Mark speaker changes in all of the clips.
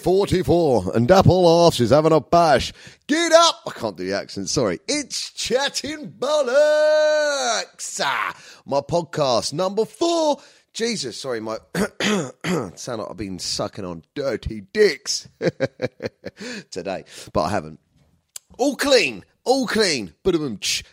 Speaker 1: 44, and Dapper Laughs is having a bash. Get up! I can't do the accent, sorry. It's Chatting Bollocks! Ah, My podcast, number four. Jesus, sorry, my sound like I've been sucking on dirty dicks today, but I haven't. All clean, all clean.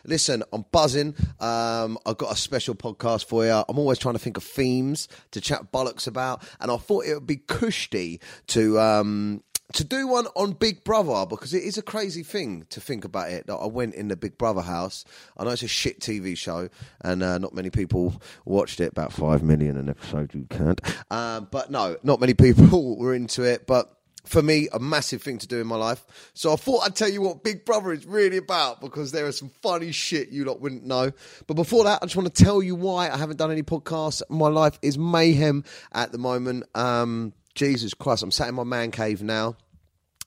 Speaker 1: Listen, I'm buzzing. Um, I've got a special podcast for you. I'm always trying to think of themes to chat bollocks about, and I thought it would be cushy to um, to do one on Big Brother because it is a crazy thing to think about it. That I went in the Big Brother house. I know it's a shit TV show, and uh, not many people watched it. About five million an episode, you can't. Um, but no, not many people were into it. But for me, a massive thing to do in my life. So I thought I'd tell you what Big Brother is really about because there is some funny shit you lot wouldn't know. But before that, I just want to tell you why I haven't done any podcasts. My life is mayhem at the moment. Um, Jesus Christ, I'm sat in my man cave now.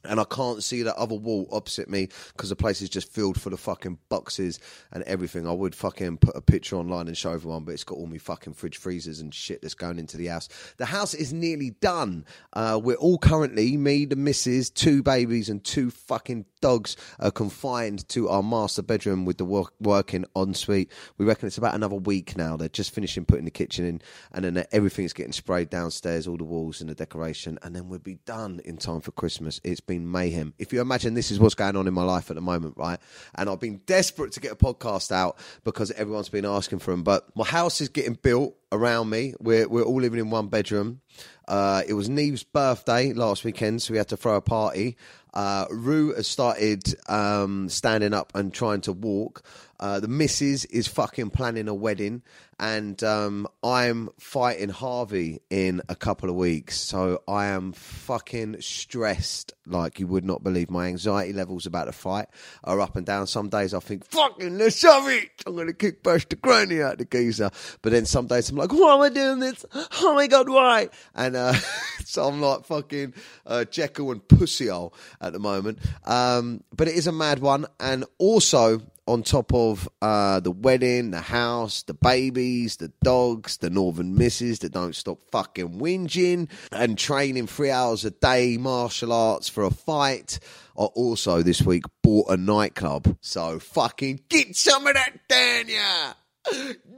Speaker 1: And I can't see that other wall opposite me because the place is just filled full of fucking boxes and everything. I would fucking put a picture online and show everyone, but it's got all my fucking fridge freezers and shit that's going into the house. The house is nearly done. Uh, we're all currently, me, the missus, two babies, and two fucking dogs are confined to our master bedroom with the work, working ensuite. We reckon it's about another week now. They're just finishing putting the kitchen in, and then everything's getting sprayed downstairs, all the walls and the decoration, and then we'll be done in time for Christmas. It's been mayhem. If you imagine this is what's going on in my life at the moment, right? And I've been desperate to get a podcast out because everyone's been asking for them, but my house is getting built around me. We're we're all living in one bedroom. Uh, it was Neve's birthday last weekend, so we had to throw a party. Uh, Rue has started um, standing up and trying to walk. Uh, the missus is fucking planning a wedding, and um, I'm fighting Harvey in a couple of weeks. So I am fucking stressed like you would not believe. My anxiety levels about the fight are up and down. Some days I think, fucking, let's shove it. I'm going to kick Bash the granny out the geezer. But then some days I'm like, why am I doing this? Oh my God, why? And uh, so I'm like fucking uh, Jekyll and Pussyhole at the moment. Um, but it is a mad one. And also, on top of uh, the wedding, the house, the babies, the dogs, the northern misses that don't stop fucking whinging, and training three hours a day martial arts for a fight. I also this week bought a nightclub, so fucking get some of that down.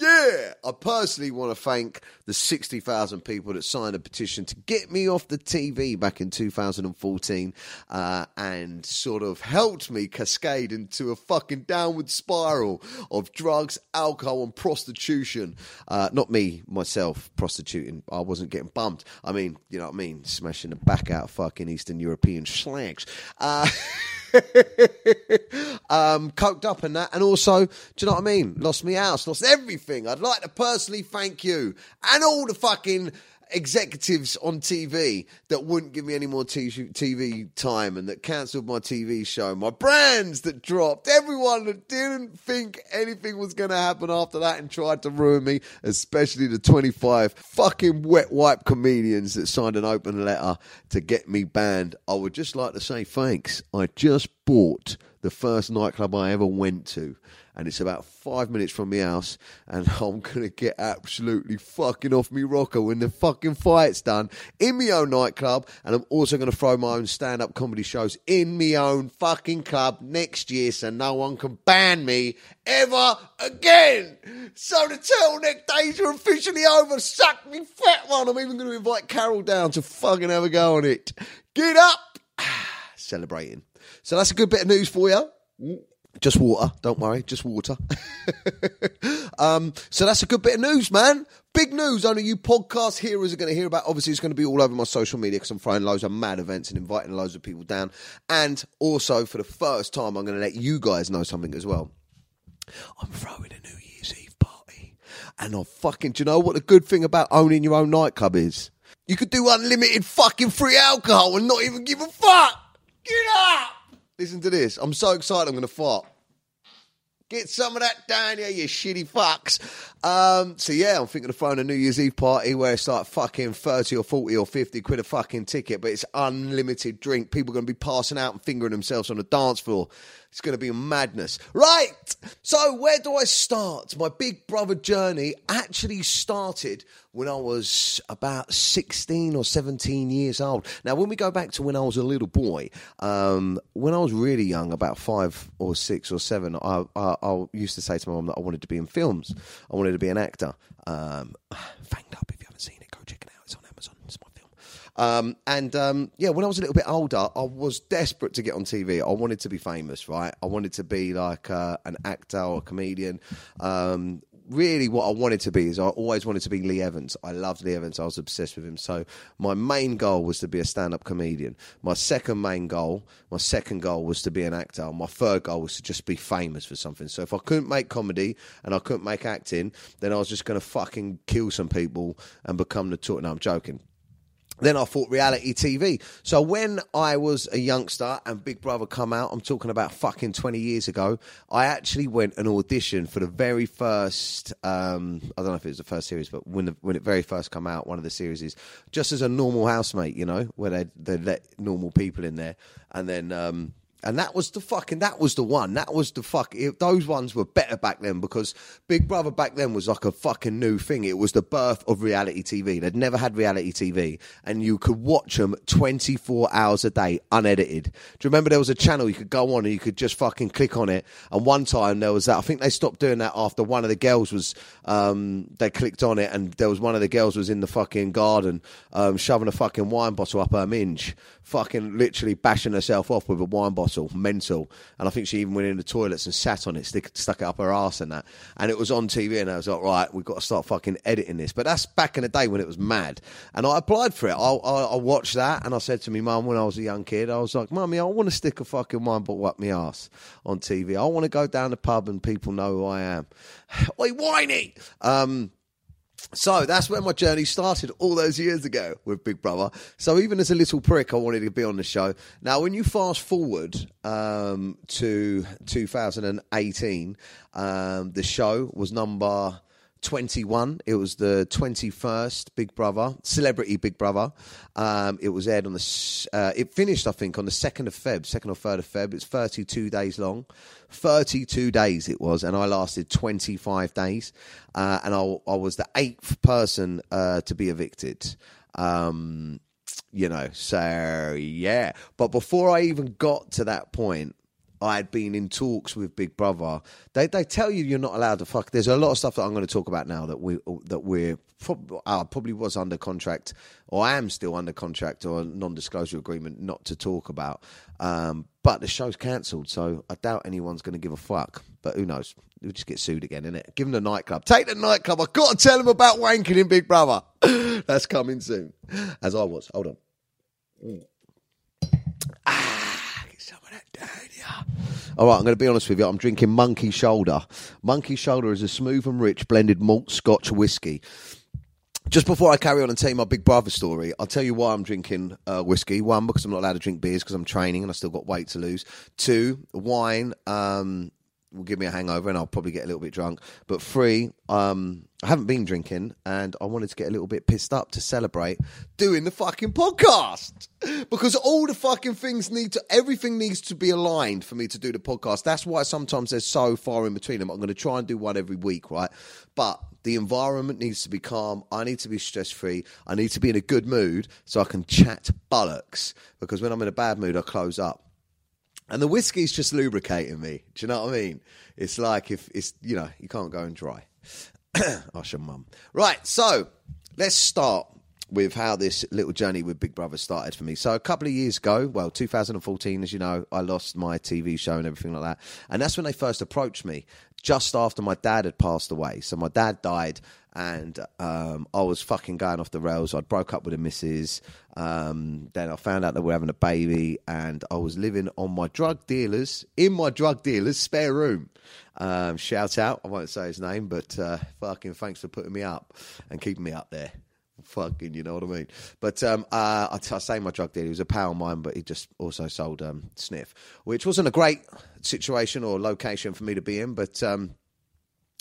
Speaker 1: Yeah, I personally want to thank the 60,000 people that signed a petition to get me off the TV back in 2014 uh, and sort of helped me cascade into a fucking downward spiral of drugs, alcohol, and prostitution. Uh, not me, myself, prostituting. I wasn't getting bumped. I mean, you know what I mean? Smashing the back out of fucking Eastern European slags. Uh, um, coked up and that, and also, do you know what I mean? Lost me house, lost everything. I'd like to personally thank you and all the fucking executives on TV that wouldn't give me any more TV time and that cancelled my TV show, my brands that dropped, everyone that didn't think anything was going to happen after that and tried to ruin me, especially the 25 fucking wet wipe comedians that signed an open letter to get me banned. I would just like to say thanks. I just bought the first nightclub I ever went to, and it's about five minutes from my house, and I'm gonna get absolutely fucking off me rocker when the fucking fight's done in my own nightclub, and I'm also gonna throw my own stand-up comedy shows in my own fucking club next year, so no one can ban me ever again. So the turtleneck days are officially over. Suck me fat one. I'm even gonna invite Carol down to fucking have a go on it. Get up, celebrating. So that's a good bit of news for you. Just water, don't worry, just water. um, so that's a good bit of news, man. Big news. Only you podcast hearers are going to hear about. Obviously, it's going to be all over my social media because I'm throwing loads of mad events and inviting loads of people down. And also, for the first time, I'm going to let you guys know something as well. I'm throwing a New Year's Eve party. And I'm fucking, do you know what the good thing about owning your own nightclub is? You could do unlimited fucking free alcohol and not even give a fuck. Get up! Listen to this. I'm so excited I'm going to fart. Get some of that down here, you shitty fucks. Um, so yeah, I'm thinking of throwing a New Year's Eve party where it's like fucking 30 or 40 or 50 quid a fucking ticket, but it's unlimited drink. People are going to be passing out and fingering themselves on the dance floor. It's going to be madness. Right. So where do I start? My big brother journey actually started when I was about 16 or 17 years old. Now, when we go back to when I was a little boy, um, when I was really young, about five or six or seven, I, I, I used to say to my mum that I wanted to be in films. I wanted to be an actor. Um, fanged up, if you haven't seen it, go check it out. It's on Amazon. It's my film. Um, and um, yeah, when I was a little bit older, I was desperate to get on TV. I wanted to be famous, right? I wanted to be like uh, an actor or a comedian. Um, really, what I wanted to be is I always wanted to be Lee Evans. I loved Lee Evans. I was obsessed with him. So my main goal was to be a stand-up comedian. My second main goal, my second goal was to be an actor. My third goal was to just be famous for something. So if I couldn't make comedy and I couldn't make acting, then I was just going to fucking kill some people and become the talk. No, I'm joking. Then I thought reality TV. So when I was a youngster and Big Brother come out, I'm talking about fucking 20 years ago, I actually went and auditioned for the very first, um, I don't know if it was the first series, but when, the, when it very first come out, one of the series is just as a normal housemate, you know, where they, they let normal people in there. And then, um, and that was the fucking, that was the one. That was the fuck. It, those ones were better back then because Big Brother back then was like a fucking new thing. It was the birth of reality TV. They'd never had reality TV and you could watch them 24 hours a day, unedited. Do you remember there was a channel you could go on and you could just fucking click on it? And one time there was that, I think they stopped doing that after one of the girls was, um, they clicked on it and there was one of the girls was in the fucking garden, um, shoving a fucking wine bottle up her minge, fucking literally bashing herself off with a wine bottle mental. And I think she even went in the toilets and sat on it, stick, stuck it up her ass and that. And it was on TV, and I was like, right, we've got to start fucking editing this. But that's back in the day when it was mad. And I applied for it. I, I, I watched that, and I said to my mum when I was a young kid, I was like, Mummy, I want to stick a fucking wine bottle up my ass on TV. I want to go down the pub and people know who I am. Oi, whiny! Um, so that's where my journey started all those years ago with Big Brother. So even as a little prick, I wanted to be on the show. Now, when you fast forward um, to 2018, um, the show was number 21. It was the 21st Big Brother, Celebrity Big Brother. Um, it was aired on the, uh, it finished, I think, on the 2nd of Feb, 2nd or 3rd of Feb. It's 32 days long. 32 days it was, and I lasted 25 days. Uh, and I, I, was the eighth person uh, to be evicted. Um, you know, so yeah. But before I even got to that point, I had been in talks with Big Brother. They they tell you you're not allowed to fuck. There's a lot of stuff that I'm going to talk about now that we that we're I probably was under contract, or I am still under contract or a non-disclosure agreement not to talk about. Um, but the show's cancelled, so I doubt anyone's going to give a fuck. But who knows? We'll just get sued again, innit? Give them the nightclub. Take the nightclub. I've got to tell them about wanking in Big Brother. That's coming soon. As I was. Hold on. Mm. Ah, get some of that down here. All right, I'm going to be honest with you. I'm drinking Monkey Shoulder. Monkey Shoulder is a smooth and rich blended malt Scotch whiskey. Just before I carry on and tell you my Big Brother story, I'll tell you why I'm drinking uh, whiskey. One, because I'm not allowed to drink beers because I'm training and I still got weight to lose. Two, wine. Um, will give me a hangover and I'll probably get a little bit drunk. But three, um, I haven't been drinking and I wanted to get a little bit pissed up to celebrate doing the fucking podcast because all the fucking things need to, everything needs to be aligned for me to do the podcast. That's why sometimes there's so far in between them. I'm going to try and do one every week, right? But the environment needs to be calm. I need to be stress free. I need to be in a good mood so I can chat bollocks because when I'm in a bad mood, I close up. And the whiskey's just lubricating me. Do you know what I mean? It's like if it's, you know, you can't go and dry. Your mum. Right, so let's start with how this little journey with Big Brother started for me. So a couple of years ago, well, 2014, as you know, I lost my TV show and everything like that. And that's when they first approached me, just after my dad had passed away. So my dad died and um, I was fucking going off the rails. I'd broke up with a missus. Um, then I found out that we are having a baby, and I was living on my drug dealers in my drug dealer's spare room. Um, shout out! I won't say his name, but uh, fucking thanks for putting me up and keeping me up there. Fucking, you know what I mean. But um, uh, I, I say my drug dealer. He was a pal of mine, but he just also sold um, sniff, which wasn't a great situation or location for me to be in. But um,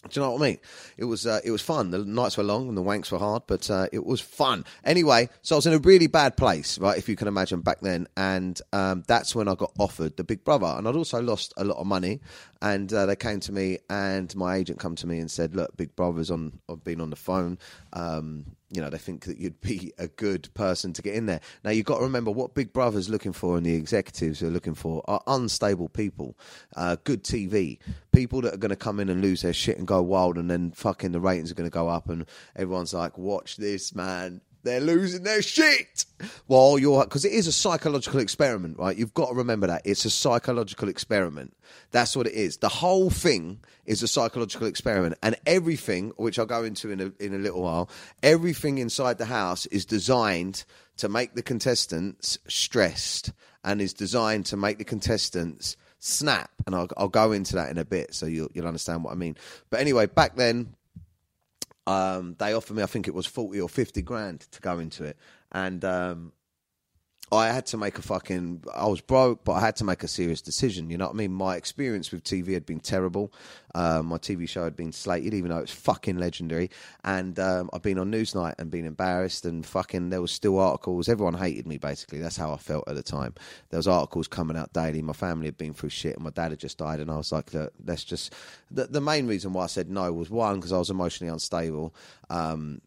Speaker 1: do you know what I mean? It was uh, it was fun. The nights were long and the wanks were hard, but uh, it was fun. Anyway, so I was in a really bad place, right? If you can imagine back then, and um, that's when I got offered the Big Brother, and I'd also lost a lot of money. And uh, they came to me, and my agent come to me and said, "Look, Big Brother's on. I've been on the phone. Um, you know, they think that you'd be a good person to get in there. Now, you've got to remember what Big Brother's looking for and the executives are looking for are unstable people, uh, good TV, people that are going to come in and lose their shit and go wild, and then fucking the ratings are going to go up, and everyone's like, watch this, man. They're losing their shit. Well, you're because it is a psychological experiment, right? You've got to remember that it's a psychological experiment. That's what it is. The whole thing is a psychological experiment, and everything, which I'll go into in a in a little while, everything inside the house is designed to make the contestants stressed, and is designed to make the contestants snap. And I'll, I'll go into that in a bit, so you'll you'll understand what I mean. But anyway, back then um, they offered me, I think it was 40 or 50 grand to go into it. And um, I had to make a fucking. I was broke, but I had to make a serious decision. You know what I mean? My experience with TV had been terrible. Um, my TV show had been slated, even though it's fucking legendary. And um, I've been on Newsnight and been embarrassed, and fucking there was still articles. Everyone hated me, basically. That's how I felt at the time. There was articles coming out daily. My family had been through shit, and my dad had just died. And I was like, Look, let's just. The, the main reason why I said no was one because I was emotionally unstable. Um,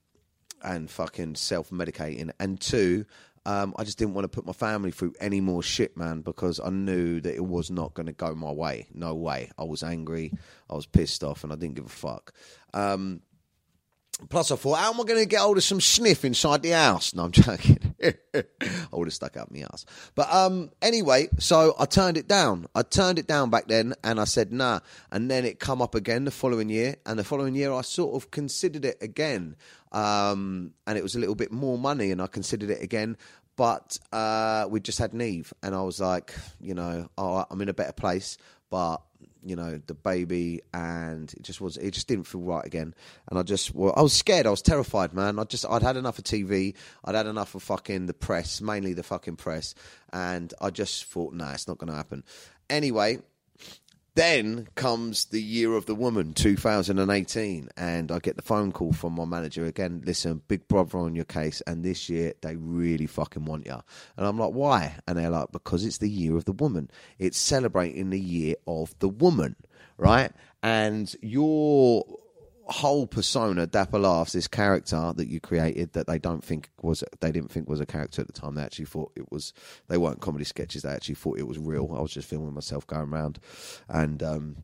Speaker 1: and fucking self medicating, and two, um, I just didn't want to put my family through any more shit, man, because I knew that it was not going to go my way. No way. I was angry, I was pissed off, and I didn't give a fuck. Um, plus, I thought, how am I going to get hold of some sniff inside the house? No, I'm joking. I would have stuck out my ass. But um, anyway, so I turned it down. I turned it down back then, and I said nah. And then it come up again the following year, and the following year I sort of considered it again. Um, and it was a little bit more money, and I considered it again. But uh, we just had Neve, and I was like, you know, oh, I'm in a better place, but you know the baby and it just was it just didn't feel right again. And i just well i was scared. I was terrified man. I just i'd had enough of tv i'd had enough of fucking the press mainly the fucking press. And i just thought nah it's not going to happen. Anyway then comes the year of the woman, 2018, and I get the phone call from my manager again. Listen, big brother on your case, and this year they really fucking want you. And I'm like, why? And they're like, because it's the year of the woman. It's celebrating the year of the woman, right? And your whole persona, Dapper Laughs, this character that you created that they don't think was they didn't think was a character at the time. They actually thought it was. They weren't comedy sketches. They actually thought it was real. I was just filming myself going around, and um,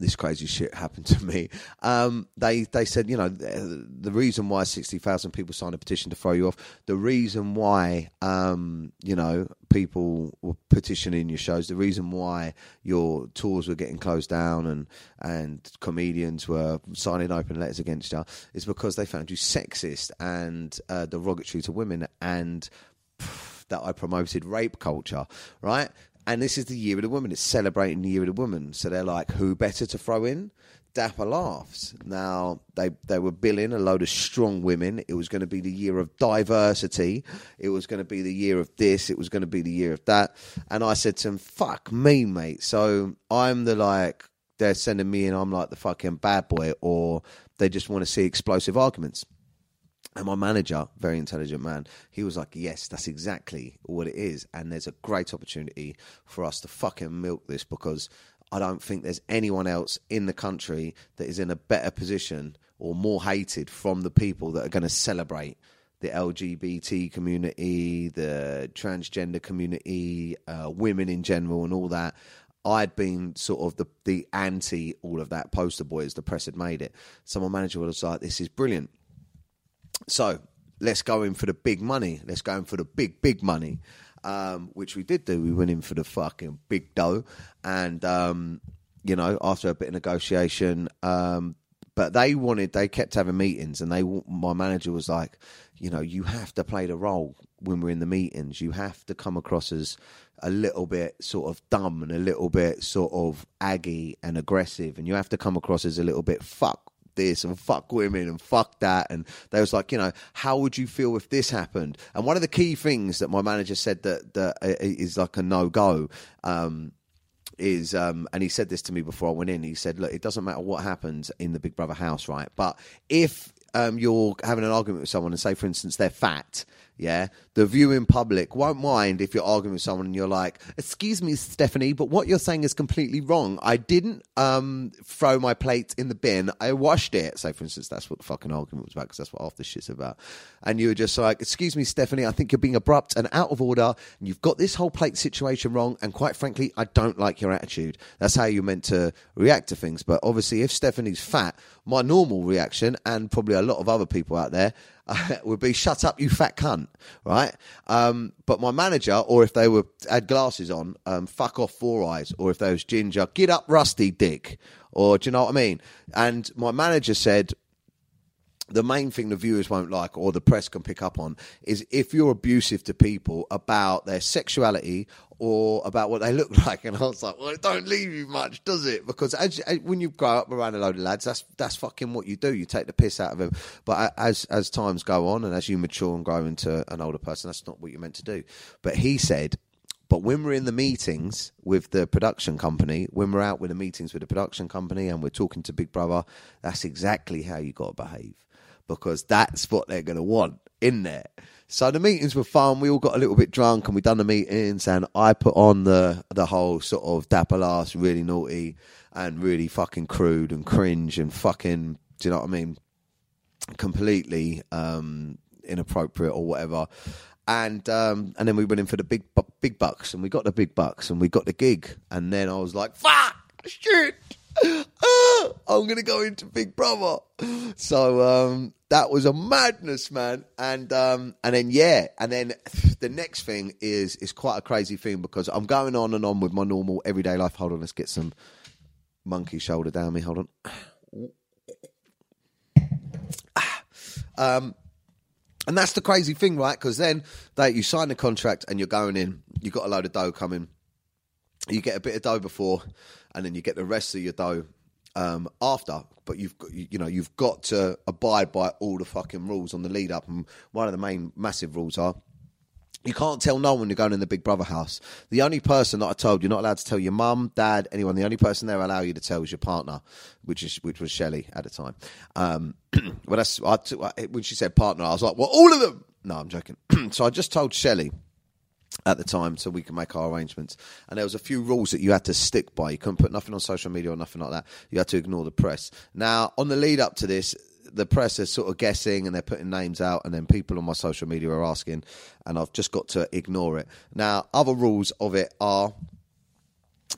Speaker 1: this crazy shit happened to me. Um, they they said, you know, the, reason why sixty thousand people signed a petition to throw you off, the reason why, um, you know, people were petitioning your shows, the reason why your tours were getting closed down and and comedians were signing open letters against you, is because they found you sexist and uh, derogatory to women and that I promoted rape culture, right? And this is the year of the woman. It's celebrating the year of the woman. So they're like, who better to throw in? Dapper laughs. Now they they were billing a load of strong women. It was going to be the year of diversity. It was going to be the year of this. It was going to be the year of that. And I said to him, "Fuck me, mate." So I'm the like they're sending me in. I'm like the fucking bad boy, or they just want to see explosive arguments. And my manager, very intelligent man, he was like, "Yes, that's exactly what it is." And there's a great opportunity for us to fucking milk this because I don't think there's anyone else in the country that is in a better position or more hated from the people that are going to celebrate the LGBT community, the transgender community, uh, women in general, and all that. I'd been sort of the the anti all of that poster boy as the press had made it. So my manager was like, "This is brilliant." So let's go in for the big money. Let's go in for the big big money, um, which we did do. We went in for the fucking big dough, and um, you know, after a bit of negotiation, um, but they wanted. They kept having meetings, and they. My manager was like, you know, you have to play the role when we're in the meetings. You have to come across as a little bit sort of dumb and a little bit sort of aggy and aggressive, and you have to come across as a little bit fuck this and fuck women and fuck that. And they was like, you know, how would you feel if this happened? And one of the key things that my manager said that that uh, like a no go. Um, is um, and he said this to me before I went in. He said, "Look, it doesn't matter what happens in the Big Brother house, right? But if um, you're having an argument with someone and say, for instance, they're fat, yeah, the viewing public won't mind if you're arguing with someone and you're like, "Excuse me, Stephanie, but what you're saying is completely wrong. I didn't um, throw my plate in the bin. I washed it." So, for instance, that's what the fucking argument was about because that's what half the shit's about. And you were just like, "Excuse me, Stephanie, I think you're being abrupt and out of order. And you've got this whole plate situation wrong. And quite frankly, I don't like your attitude." That's how you're meant to react to things. But obviously, if Stephanie's fat, my normal reaction, and probably a lot of other people out there, would be "Shut up, you fat cunt!" Right? Um, but my manager, or if they were had glasses on, um, "Fuck off, four eyes," or if they was ginger, "Get up, rusty dick," or do you know what I mean? And my manager said, the main thing the viewers won't like or the press can pick up on is if you're abusive to people about their sexuality or about what they look like. And I was like well it don't leave you much does it? Because as, when you grow up around a load of lads that's that's fucking what you do. You take the piss out of them. But as as times go on and as you mature and grow into an older person that's not what you're meant to do. But he said but when we're in the meetings with the production company, when we're out with the meetings with the production company and we're talking to Big Brother, that's exactly how you got to behave because that's what they're going to want in there. So the meetings were fun. We all got a little bit drunk and we done the meetings, and I put on the the whole sort of dapper ass, really naughty and really fucking crude and cringe and fucking. Do you know what I mean? Completely um, inappropriate or whatever. And um, and then we went in for the big big bucks, and we got the big bucks, and we got the gig. And then I was like, "Fuck, shit." I'm gonna go into Big Brother. So um, that was a madness, man. And um, and then yeah, and then the next thing is is quite a crazy thing because I'm going on and on with my normal everyday life. Hold on, let's get some monkey shoulder down me. Hold on. Um, and that's the crazy thing, right? Because then they, you sign the contract and you're going in. You got a load of dough coming. You get a bit of dough before, and then you get the rest of your dough um, after. But you've got, you know you've got to abide by all the fucking rules on the lead up, and one of the main massive rules are. You can't tell no one you're going in the Big Brother house. The only person that I told you're not allowed to tell your mum, dad, anyone. The only person they allow you to tell is your partner, which is which was Shelley at the time. Um, well, that's I, when she said partner, I was like, well, all of them. No, I'm joking. so I just told Shelley at the time so we can make our arrangements. And there was a few rules that you had to stick by. You couldn't put nothing on social media or nothing like that. You had to ignore the press. Now, on the lead up to this, the press is sort of guessing and they're putting names out, and then people on my social media are asking, and I've just got to ignore it. Now, other rules of it are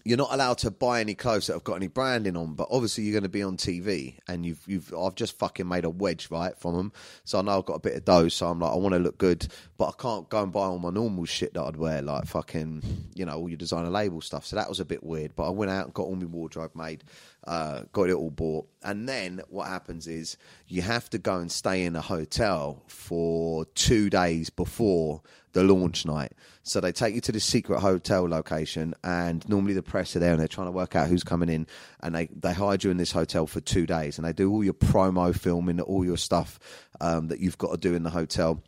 Speaker 1: you're not allowed to buy any clothes that have got any branding on, but obviously you're going to be on TV, and you've you've I've just fucking made a wedge right from them, so I know I've got a bit of dough, so I'm like I want to look good, but I can't go and buy all my normal shit that I'd wear, like fucking you know all your designer label stuff. So that was a bit weird, but I went out and got all my wardrobe made, uh, got it all bought, and then what happens is you have to go and stay in a hotel for two days before the launch night. So they take you to this secret hotel location, and normally the press are there and they're trying to work out who's coming in, and they, they hide you in this hotel for two days, and they do all your promo filming, all your stuff um, that you've got to do in the hotel.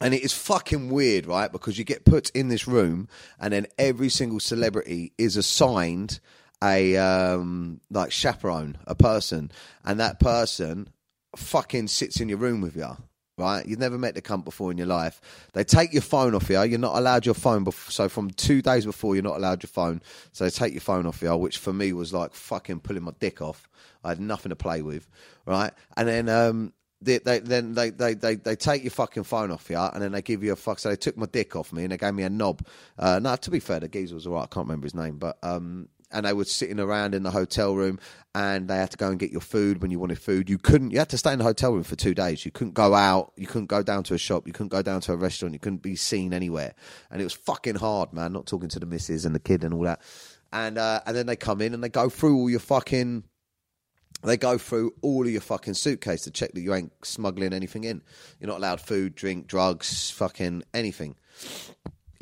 Speaker 1: And it is fucking weird, right? Because you get put in this room, and then every single celebrity is assigned a um, like chaperone, a person, and that person fucking sits in your room with you. Right, you've never met the cunt before in your life. They take your phone off you. You're not allowed your phone. Bef- so from two days before, you're not allowed your phone. So they take your phone off you, which for me was like fucking pulling my dick off. I had nothing to play with, right? And then um, they, they then they, they, they, they take your fucking phone off you, and then they give you a fuck. So they took my dick off me, and they gave me a knob. Uh, no, to be fair, the geezer was alright. I can't remember his name, but um, and they were sitting around in the hotel room, and they had to go and get your food when you wanted food. You couldn't. You had to stay in the hotel room for two days. You couldn't go out. You couldn't go down to a shop. You couldn't go down to a restaurant. You couldn't be seen anywhere, and it was fucking hard, man. Not talking to the missus and the kid and all that. And uh, and then they come in and they go through all your fucking they go through all of your fucking suitcase to check that you ain't smuggling anything in. You're not allowed food, drink, drugs, fucking anything.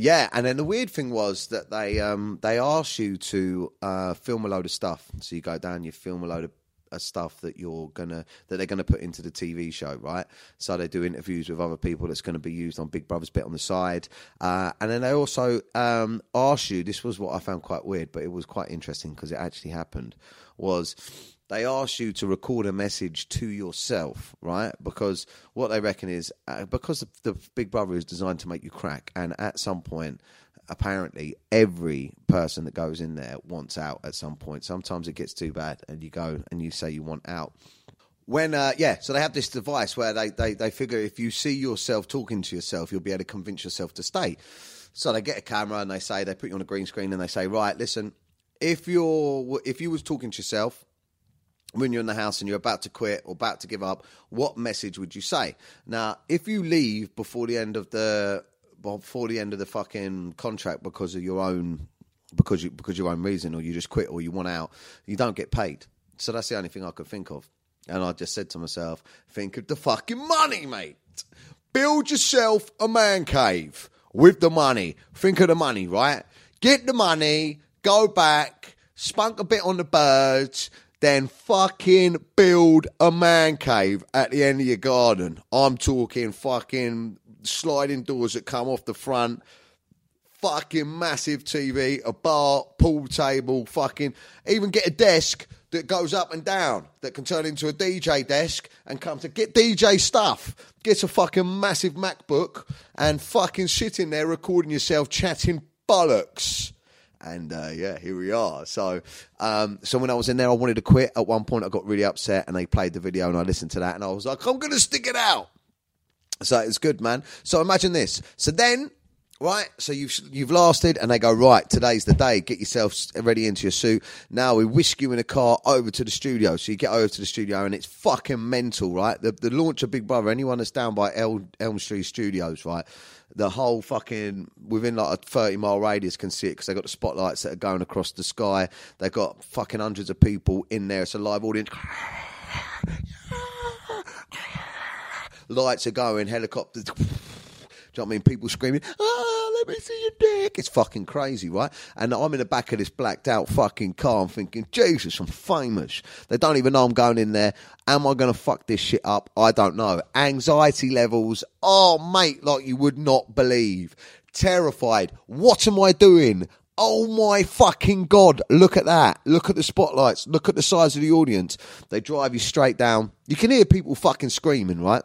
Speaker 1: Yeah, and then the weird thing was that they um, they asked you to uh, film a load of stuff. So you go down, you film a load of uh, stuff that you're gonna that they're gonna put into the TV show, right? So they do interviews with other people that's going to be used on Big Brother's bit on the side, uh, and then they also um, ask you. This was what I found quite weird, but it was quite interesting because it actually happened. Was they ask you to record a message to yourself, right? Because what they reckon is uh, because the, the Big Brother is designed to make you crack, and at some point, apparently, every person that goes in there wants out at some point. Sometimes it gets too bad, and you go and you say you want out. When uh, yeah, so they have this device where they, they they figure if you see yourself talking to yourself, you'll be able to convince yourself to stay. So they get a camera and they say they put you on a green screen and they say, right, listen, if you're if you was talking to yourself when you're in the house and you're about to quit or about to give up, what message would you say? Now, if you leave before the end of the before the end of the fucking contract because of your own because you because your own reason or you just quit or you want out, you don't get paid. So that's the only thing I could think of. And I just said to myself, think of the fucking money, mate. Build yourself a man cave with the money. Think of the money, right? Get the money, go back, spunk a bit on the birds, then fucking build a man cave at the end of your garden. I'm talking fucking sliding doors that come off the front, fucking massive TV, a bar, pool table, fucking even get a desk that goes up and down that can turn into a DJ desk and come to get DJ stuff. Get a fucking massive MacBook and fucking sit in there recording yourself chatting bollocks and uh, yeah, here we are. So, um, so when I was in there, I wanted to quit. At one point, I got really upset, and they played the video, and I listened to that, and I was like, I'm to stick it out. So it's good, man. So imagine this. So then, right? So you've you've lasted, and they go right. Today's the day. Get yourself ready into your suit. Now we whisk you in a car over to the studio. So you get over to the studio, and it's fucking mental, right? The the launch of Big Brother. Anyone that's down by El, Elstree Studios, right? the whole fucking within like a 30 mile radius can see it because they've got the spotlights that are going across the sky. They've got fucking hundreds of people in there. It's a live audience. Lights are going, helicopters. Do you know what I mean? People screaming, ah, let me see your dick. It's fucking crazy, right? And I'm in the back of this blacked out fucking car. I'm thinking, Jesus, I'm famous. They don't even know I'm going in there. Am I going to fuck this shit up? I don't know. Anxiety levels, oh, mate, like you would not believe. Terrified. What am I doing? Oh my fucking god, look at that. Look at the spotlights. Look at the size of the audience. They drive you straight down. You can hear people fucking screaming, right?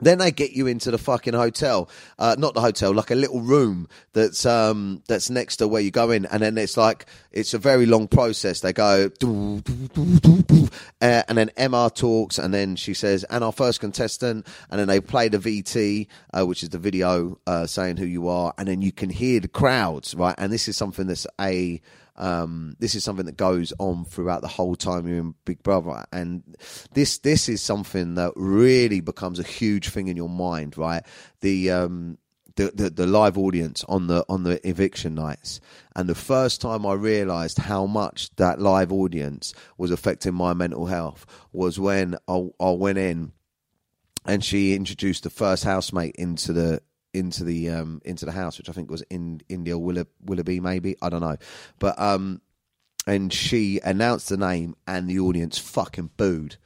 Speaker 1: Then they get you into the fucking hotel, uh, not the hotel, like a little room that's um, that's next to where you go in, and then it's like it's a very long process. They go, uh, and then Emma talks, and then she says, "And our first contestant," and then they play the VT, uh, which is the video uh, saying who you are, and then you can hear the crowds, right? And this is something that's a um, this is something that goes on throughout the whole time you're in Big Brother, and this this is something that really becomes a huge thing in your mind, right? The um, the, the, the live audience on the on the eviction nights, and the first time I realised how much that live audience was affecting my mental health was when I, I went in and she introduced the first housemate into the into the um, into the house, which I think was in India Willa, Willoughby, maybe I don't know, but um, and she announced the name, and the audience fucking booed,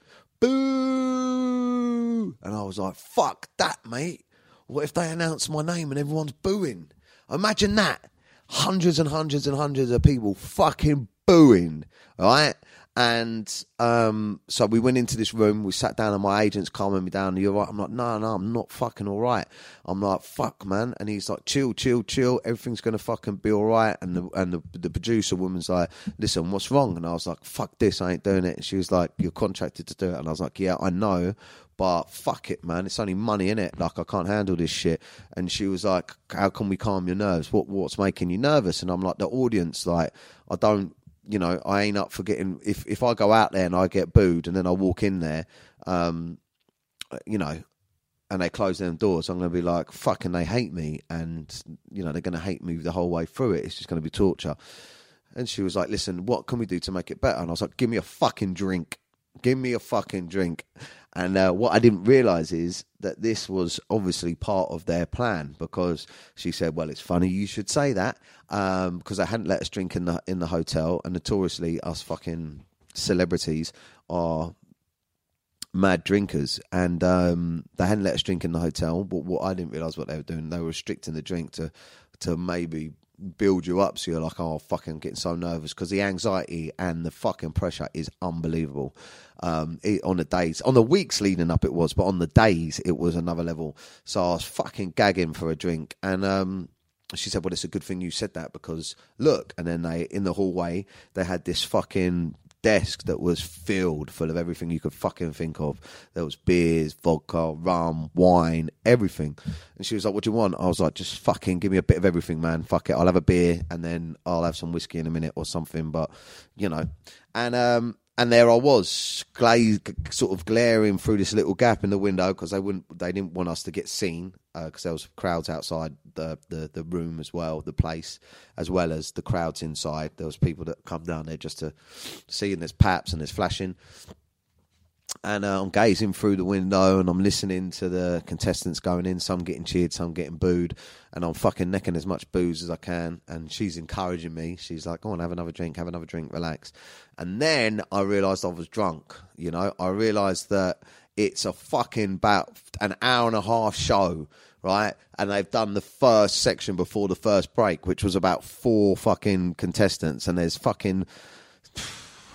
Speaker 1: boo, and I was like, "Fuck that, mate! What if they announce my name and everyone's booing? Imagine that." hundreds and hundreds and hundreds of people fucking booing, right? And um, so we went into this room. We sat down, and my agent's calming me down. You're right. I'm like, no, no, I'm not fucking all right. I'm like, fuck, man. And he's like, chill, chill, chill. Everything's gonna fucking be all right. And the and the, the producer woman's like, listen, what's wrong? And I was like, fuck this, I ain't doing it. And she was like, you're contracted to do it. And I was like, yeah, I know, but fuck it, man. It's only money in it. Like I can't handle this shit. And she was like, how can we calm your nerves? What what's making you nervous? And I'm like, the audience. Like I don't you know, I ain't up for getting if if I go out there and I get booed and then I walk in there, um, you know, and they close their doors, I'm going to be like, fucking, they hate me, and you know they're going to hate me the whole way through it. It's just going to be torture. And she was like, listen, what can we do to make it better? And I was like, give me a fucking drink, give me a fucking drink. And uh, what I didn't realize is that this was obviously part of their plan because she said, "Well, it's funny you should say that um, because they hadn't let us drink in the in the hotel, and notoriously us fucking celebrities are mad drinkers, and um, they hadn't let us drink in the hotel. But what I didn't realize what they were doing, they were restricting the drink to to maybe build you up so you're like, oh, fucking getting so nervous because the anxiety and the fucking pressure is unbelievable. Um, it, on the days, on the weeks leading up, it was, but on the days, it was another level. So I was fucking gagging for a drink, and um, she said, "Well, it's a good thing you said that because look." And then they in the hallway they had this fucking desk that was filled full of everything you could fucking think of. There was beers, vodka, rum, wine, everything. And she was like, "What do you want?" I was like, "Just fucking give me a bit of everything, man. Fuck it. I'll have a beer and then I'll have some whiskey in a minute or something." But you know, and um, and there I was, sort of glaring through this little gap in the window because they wouldn't, they didn't want us to get seen because uh, there was crowds outside the, the the room as well, the place, as well as the crowds inside. There was people that come down there just to see, and there's paps and there's flashing and uh, I'm gazing through the window and I'm listening to the contestants going in. Some getting cheered, some getting booed, and I'm fucking necking as much booze as I can. And she's encouraging me. She's like, "Go on, have another drink, have another drink, relax." And then I realised I was drunk. You know, I realised that it's a fucking about an hour and a half show, right? And they've done the first section before the first break, which was about four fucking contestants, and there's fucking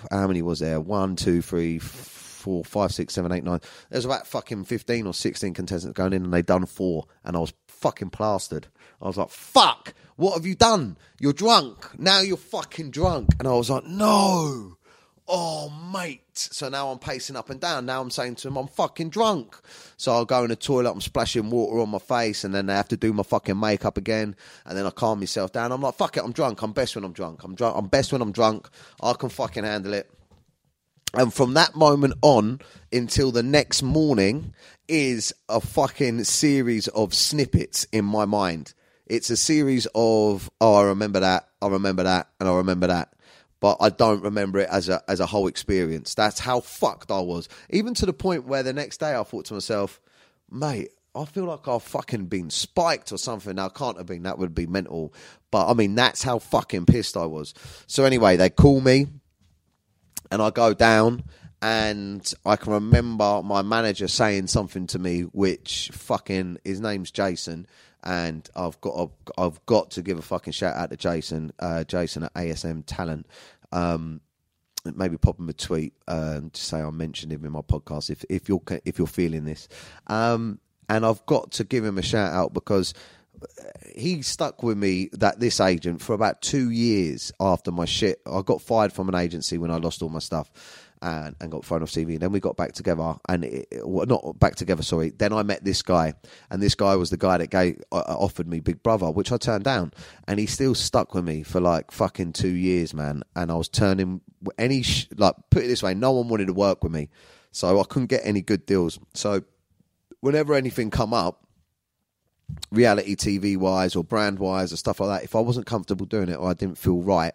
Speaker 1: how many was there? One, two, three four, five, six, seven, eight, nine. There's about fucking 15 or 16 contestants going in and they done four and I was fucking plastered. I was like, fuck, what have you done? You're drunk. Now you're fucking drunk. And I was like, no. Oh, mate. So now I'm pacing up and down. Now I'm saying to him, I'm fucking drunk. So I'll go in the toilet, I'm splashing water on my face, and then I have to do my fucking makeup again. And then I calm myself down. I'm like, fuck it, I'm drunk. I'm best when I'm drunk. I'm drunk. I'm best when I'm drunk. I can fucking handle it. And from that moment on until the next morning is a fucking series of snippets in my mind. It's a series of, oh, I remember that, I remember that, and I remember that. But I don't remember it as a as a whole experience. That's how fucked I was. Even to the point where the next day I thought to myself, mate, I feel like I've fucking been spiked or something. Now, I can't have been, that would be mental. But I mean, that's how fucking pissed I was. So, anyway, they call me and I go down and I can remember my manager saying something to me, which fucking his name's Jason, and I've got I've got to give a fucking shout out to Jason, uh, Jason at ASM Talent. Um, maybe pop him a tweet um, to say I mentioned him in my podcast if if you're if you're feeling this, um, and I've got to give him a shout out because he stuck with me that this agent for about two years after my shit. I got fired from an agency when I lost all my stuff. And, and got thrown off TV. And then we got back together, and it, well, not back together. Sorry. Then I met this guy, and this guy was the guy that gave uh, offered me Big Brother, which I turned down. And he still stuck with me for like fucking two years, man. And I was turning any sh- like put it this way, no one wanted to work with me, so I couldn't get any good deals. So whenever anything come up, reality TV wise or brand wise or stuff like that, if I wasn't comfortable doing it or I didn't feel right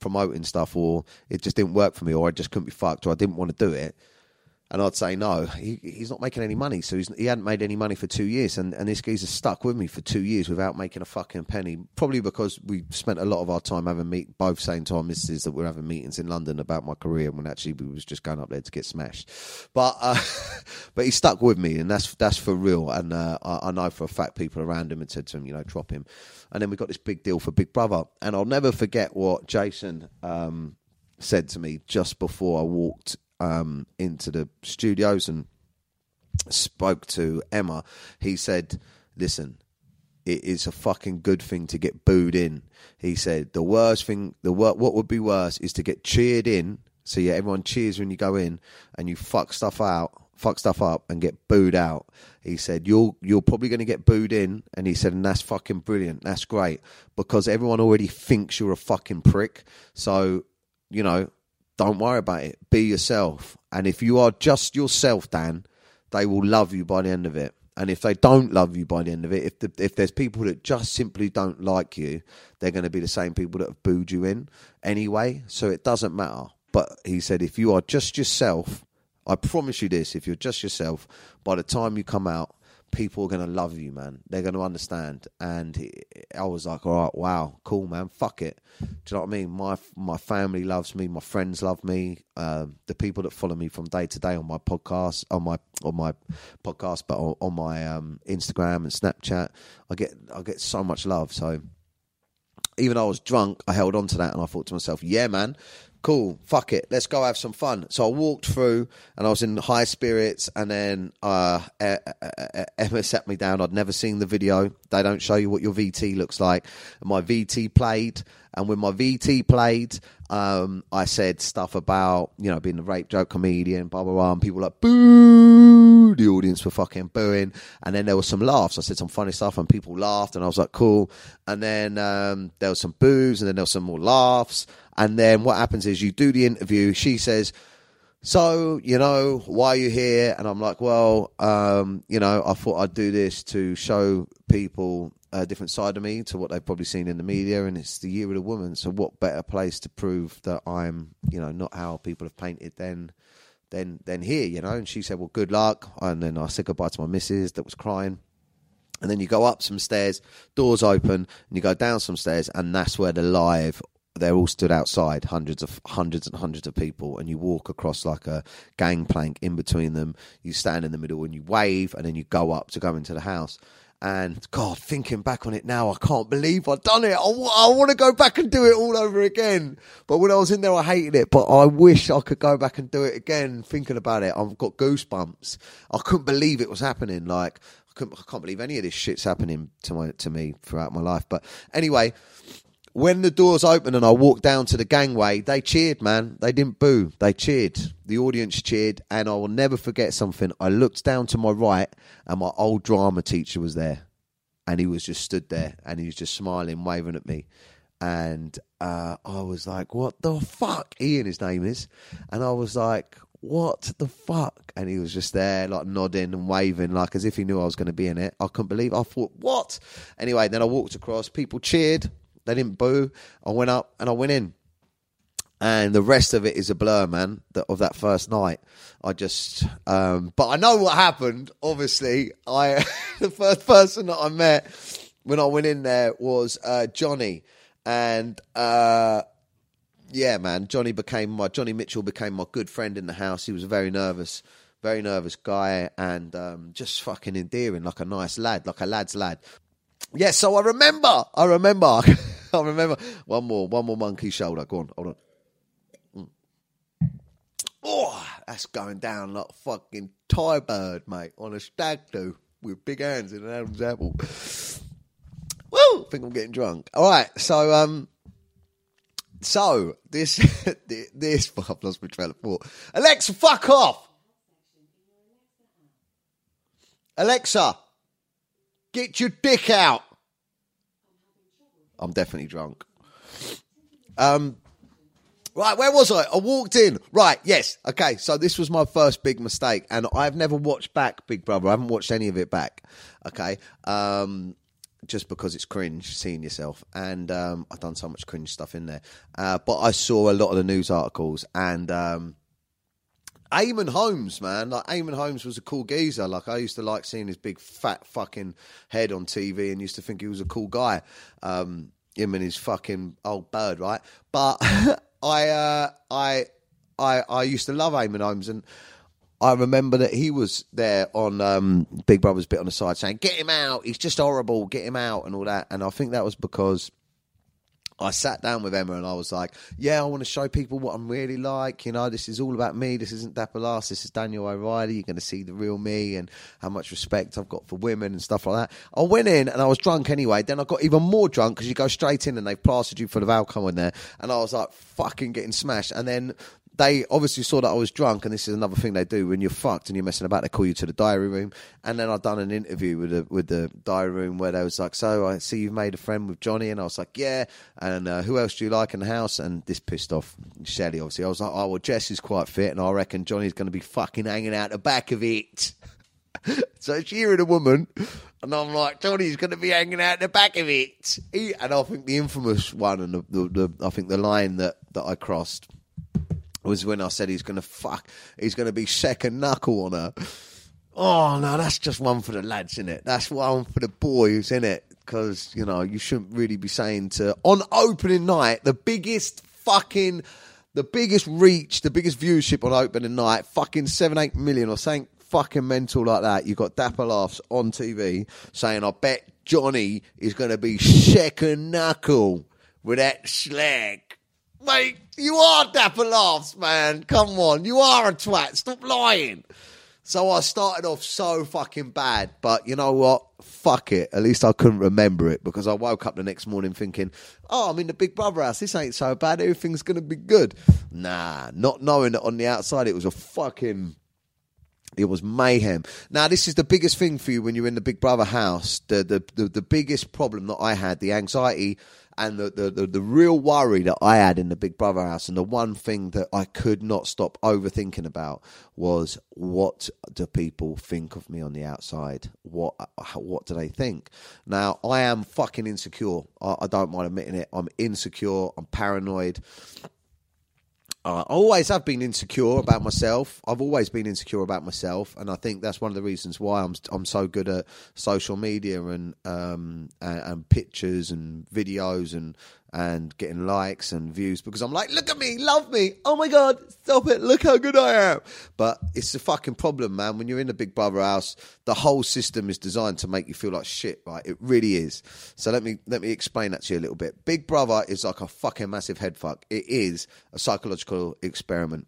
Speaker 1: promoting stuff or it just didn't work for me or I just couldn't be fucked or I didn't want to do it, And I'd say no, he, he's not making any money. So he hadn't made any money for two years, and, and this geezer stuck with me for two years without making a fucking penny. Probably because we spent a lot of our time having meet, both saying to our missus that we're having meetings in London about my career, when actually we was just going up there to get smashed. But uh, but he stuck with me, and that's that's for real. And uh, I, I know for a fact people around him had said to him, you know, drop him. And then we got this big deal for Big Brother, and I'll never forget what Jason um, said to me just before I walked um, into the studios and spoke to Emma. He said, "Listen, it is a fucking good thing to get booed in." He said, "The worst thing, the wor- what would be worse is to get cheered in. So yeah, everyone cheers when you go in, and you fuck stuff out." Fuck stuff up and get booed out. He said, "You're you're probably going to get booed in," and he said, "And that's fucking brilliant. That's great because everyone already thinks you're a fucking prick. So you know, don't worry about it. Be yourself. And if you are just yourself, Dan, they will love you by the end of it. And if they don't love you by the end of it, if the, if there's people that just simply don't like you, they're going to be the same people that have booed you in anyway. So it doesn't matter. But he said, if you are just yourself, I promise you this: if you're just yourself, by the time you come out, people are going to love you, man. They're going to understand. And I was like, all right, wow, cool, man. Fuck it. Do you know what I mean? My my family loves me. My friends love me. Um, the people that follow me from day to day on my podcast, on my on my podcast, but on, on my um, Instagram and Snapchat, I get I get so much love. So even though I was drunk, I held on to that and I thought to myself, yeah, man, cool, fuck it, let's go have some fun. So I walked through and I was in high spirits, and then uh, Emma sat me down. I'd never seen the video. They don't show you what your VT looks like. And my VT played, and when my VT played, um, I said stuff about you know being a rape joke comedian, blah blah blah. And people were like boo. The audience were fucking booing, and then there was some laughs. I said some funny stuff, and people laughed, and I was like cool. And then um, there was some boos, and then there was some more laughs. And then what happens is you do the interview. She says, "So you know why are you here?" And I'm like, "Well, um, you know, I thought I'd do this to show people." A different side of me to what they've probably seen in the media, and it's the year of the woman. So, what better place to prove that I'm, you know, not how people have painted than, than, than here, you know? And she said, "Well, good luck." And then I said goodbye to my missus that was crying, and then you go up some stairs, doors open, and you go down some stairs, and that's where the live they're all stood outside, hundreds of hundreds and hundreds of people, and you walk across like a gangplank in between them. You stand in the middle and you wave, and then you go up to go into the house. And God, thinking back on it now, I can't believe I've done it. I, w- I want to go back and do it all over again. But when I was in there, I hated it. But I wish I could go back and do it again. Thinking about it, I've got goosebumps. I couldn't believe it was happening. Like I, I can't believe any of this shit's happening to my to me throughout my life. But anyway, when the doors opened and I walked down to the gangway, they cheered, man. They didn't boo. They cheered. The audience cheered. And I will never forget something. I looked down to my right and my old drama teacher was there. And he was just stood there and he was just smiling, waving at me. And uh, I was like, what the fuck? Ian, his name is. And I was like, what the fuck? And he was just there, like nodding and waving, like as if he knew I was going to be in it. I couldn't believe. It. I thought, what? Anyway, then I walked across. People cheered. They didn't boo. I went up and I went in. And the rest of it is a blur, man, of that first night. I just, um, but I know what happened. Obviously, I, the first person that I met when I went in there was uh, Jonny. And, uh, yeah, man, Jonny became my, Jonny Mitchell became my good friend in the house. He was a very nervous, very nervous guy and um, just fucking endearing, like a nice lad, like a lad's lad. Yeah, so I remember. I remember. I remember. One more. One more monkey shoulder. Go on. Hold on. Mm. Oh, that's going down like fucking Thai bird, mate, on a stag do with big hands in an Adam's apple. Woo! I think I'm getting drunk. All right. So, um, so this, this, I've lost my. Alexa, fuck off. Alexa, get your dick out. I'm definitely drunk. Um, right, where was I? I walked in. Right, yes. Okay, so this was my first big mistake, and I've never watched back Big Brother. I haven't watched any of it back. Okay, um, just because it's cringe seeing yourself, and um, I've done so much cringe stuff in there. Uh, but I saw a lot of the news articles, and um, Eamon Holmes, man. Like Eamon Holmes was a cool geezer. Like I used to like seeing his big fat fucking head on TV and used to think he was a cool guy. Um, him and his fucking old bird, right? But I, uh, I, I, I used to love Eamon Holmes and. I remember that he was there on um, Big Brother's bit on the side saying, "Get him out! He's just horrible. Get him out!" and all that. And I think that was because I sat down with Emma and I was like, "Yeah, I want to show people what I'm really like. You know, this is all about me. This isn't Dapper Laughs. This is Daniel O'Reilly. You're going to see the real me and how much respect I've got for women and stuff like that." I went in and I was drunk anyway. Then I got even more drunk because you go straight in and they've plastered you full of alcohol in there, and I was like, "Fucking getting smashed." And then they obviously saw that I was drunk, and this is another thing they do when you're fucked and you're messing about. They call you to the diary room, and then I'd done an interview with the with the diary room where they was like, "So I see you've made a friend with Jonny," and I was like, "Yeah." And uh, who else do you like in the house? And this pissed off Shelley. Obviously, I was like, "Oh well, Jess is quite fit, and I reckon Jonny's going to be fucking hanging out the back of it." so she hearing a woman, and I'm like, Jonny's going to be hanging out the back of it. He, and I think the infamous one, and the, the, the I think the line that that I crossed was when I said he's going to fuck, he's going to be second knuckle on her. Oh no, that's just one for the lads, in it? That's one for the boys, in it? Because you know you shouldn't really be saying to on opening night the biggest fucking, the biggest reach, the biggest viewership on opening night, fucking seven eight million or something fucking mental like that. You got Dapper Laughs on TV saying, "I bet Jonny is going to be second knuckle with that slag." Mate, you are Dapper Laughs, man. Come on, you are a twat. Stop lying. So I started off so fucking bad, but you know what? Fuck it. At least I couldn't remember it because I woke up the next morning thinking, oh, I'm in the Big Brother house. This ain't so bad. Everything's going to be good. Nah, not knowing that on the outside it was a fucking it was mayhem. Now, this is the biggest thing for you when you're in the Big Brother house. The the the, the biggest problem that I had, the anxiety and the, the, the, the, real worry that I had in the Big Brother house, and the one thing that I could not stop overthinking about was what do people think of me on the outside? What what do they think? Now I am fucking insecure. I, I don't mind admitting it. I'm insecure. I'm paranoid. I always have been insecure about myself. I've always been insecure about myself, and I think that's one of the reasons why I'm I'm so good at social media and um and, and pictures and videos and and getting likes and views because I'm like, look at me, love me. Oh my God, stop it. Look how good I am. But it's a fucking problem, man. When you're in a Big Brother house, the whole system is designed to make you feel like shit, right? It really is. So let me let me explain that to you a little bit. Big Brother is like a fucking massive head fuck. It is a psychological experiment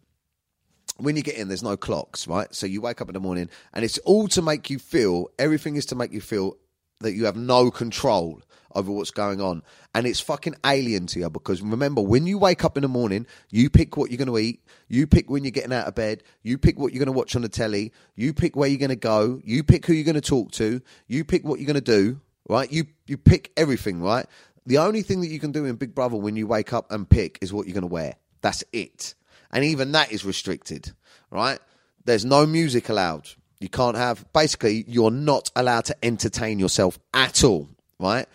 Speaker 1: when you get in, there's no clocks, right? So you wake up in the morning and it's all to make you feel, everything is to make you feel that you have no control over what's going on. And it's fucking alien to you because remember, when you wake up in the morning, you pick what you're going to eat, you pick when you're getting out of bed, you pick what you're going to watch on the telly, you pick where you're going to go, you pick who you're going to talk to, you pick what you're going to do, right? You, you pick everything, right? The only thing that you can do in Big Brother when you wake up and pick is what you're going to wear. That's it. And even that is restricted, right? There's no music allowed. You can't have, basically, you're not allowed to entertain yourself at all, right?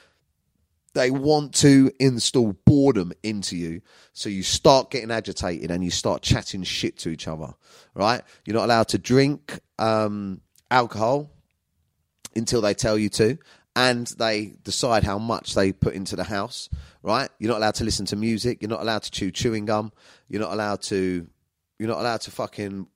Speaker 1: They want to install boredom into you. So you start getting agitated and you start chatting shit to each other, right? You're not allowed to drink um, alcohol until they tell you to. And they decide how much they put into the house, right? You're not allowed to listen to music. You're not allowed to chew chewing gum. You're not allowed to. You're not allowed to fucking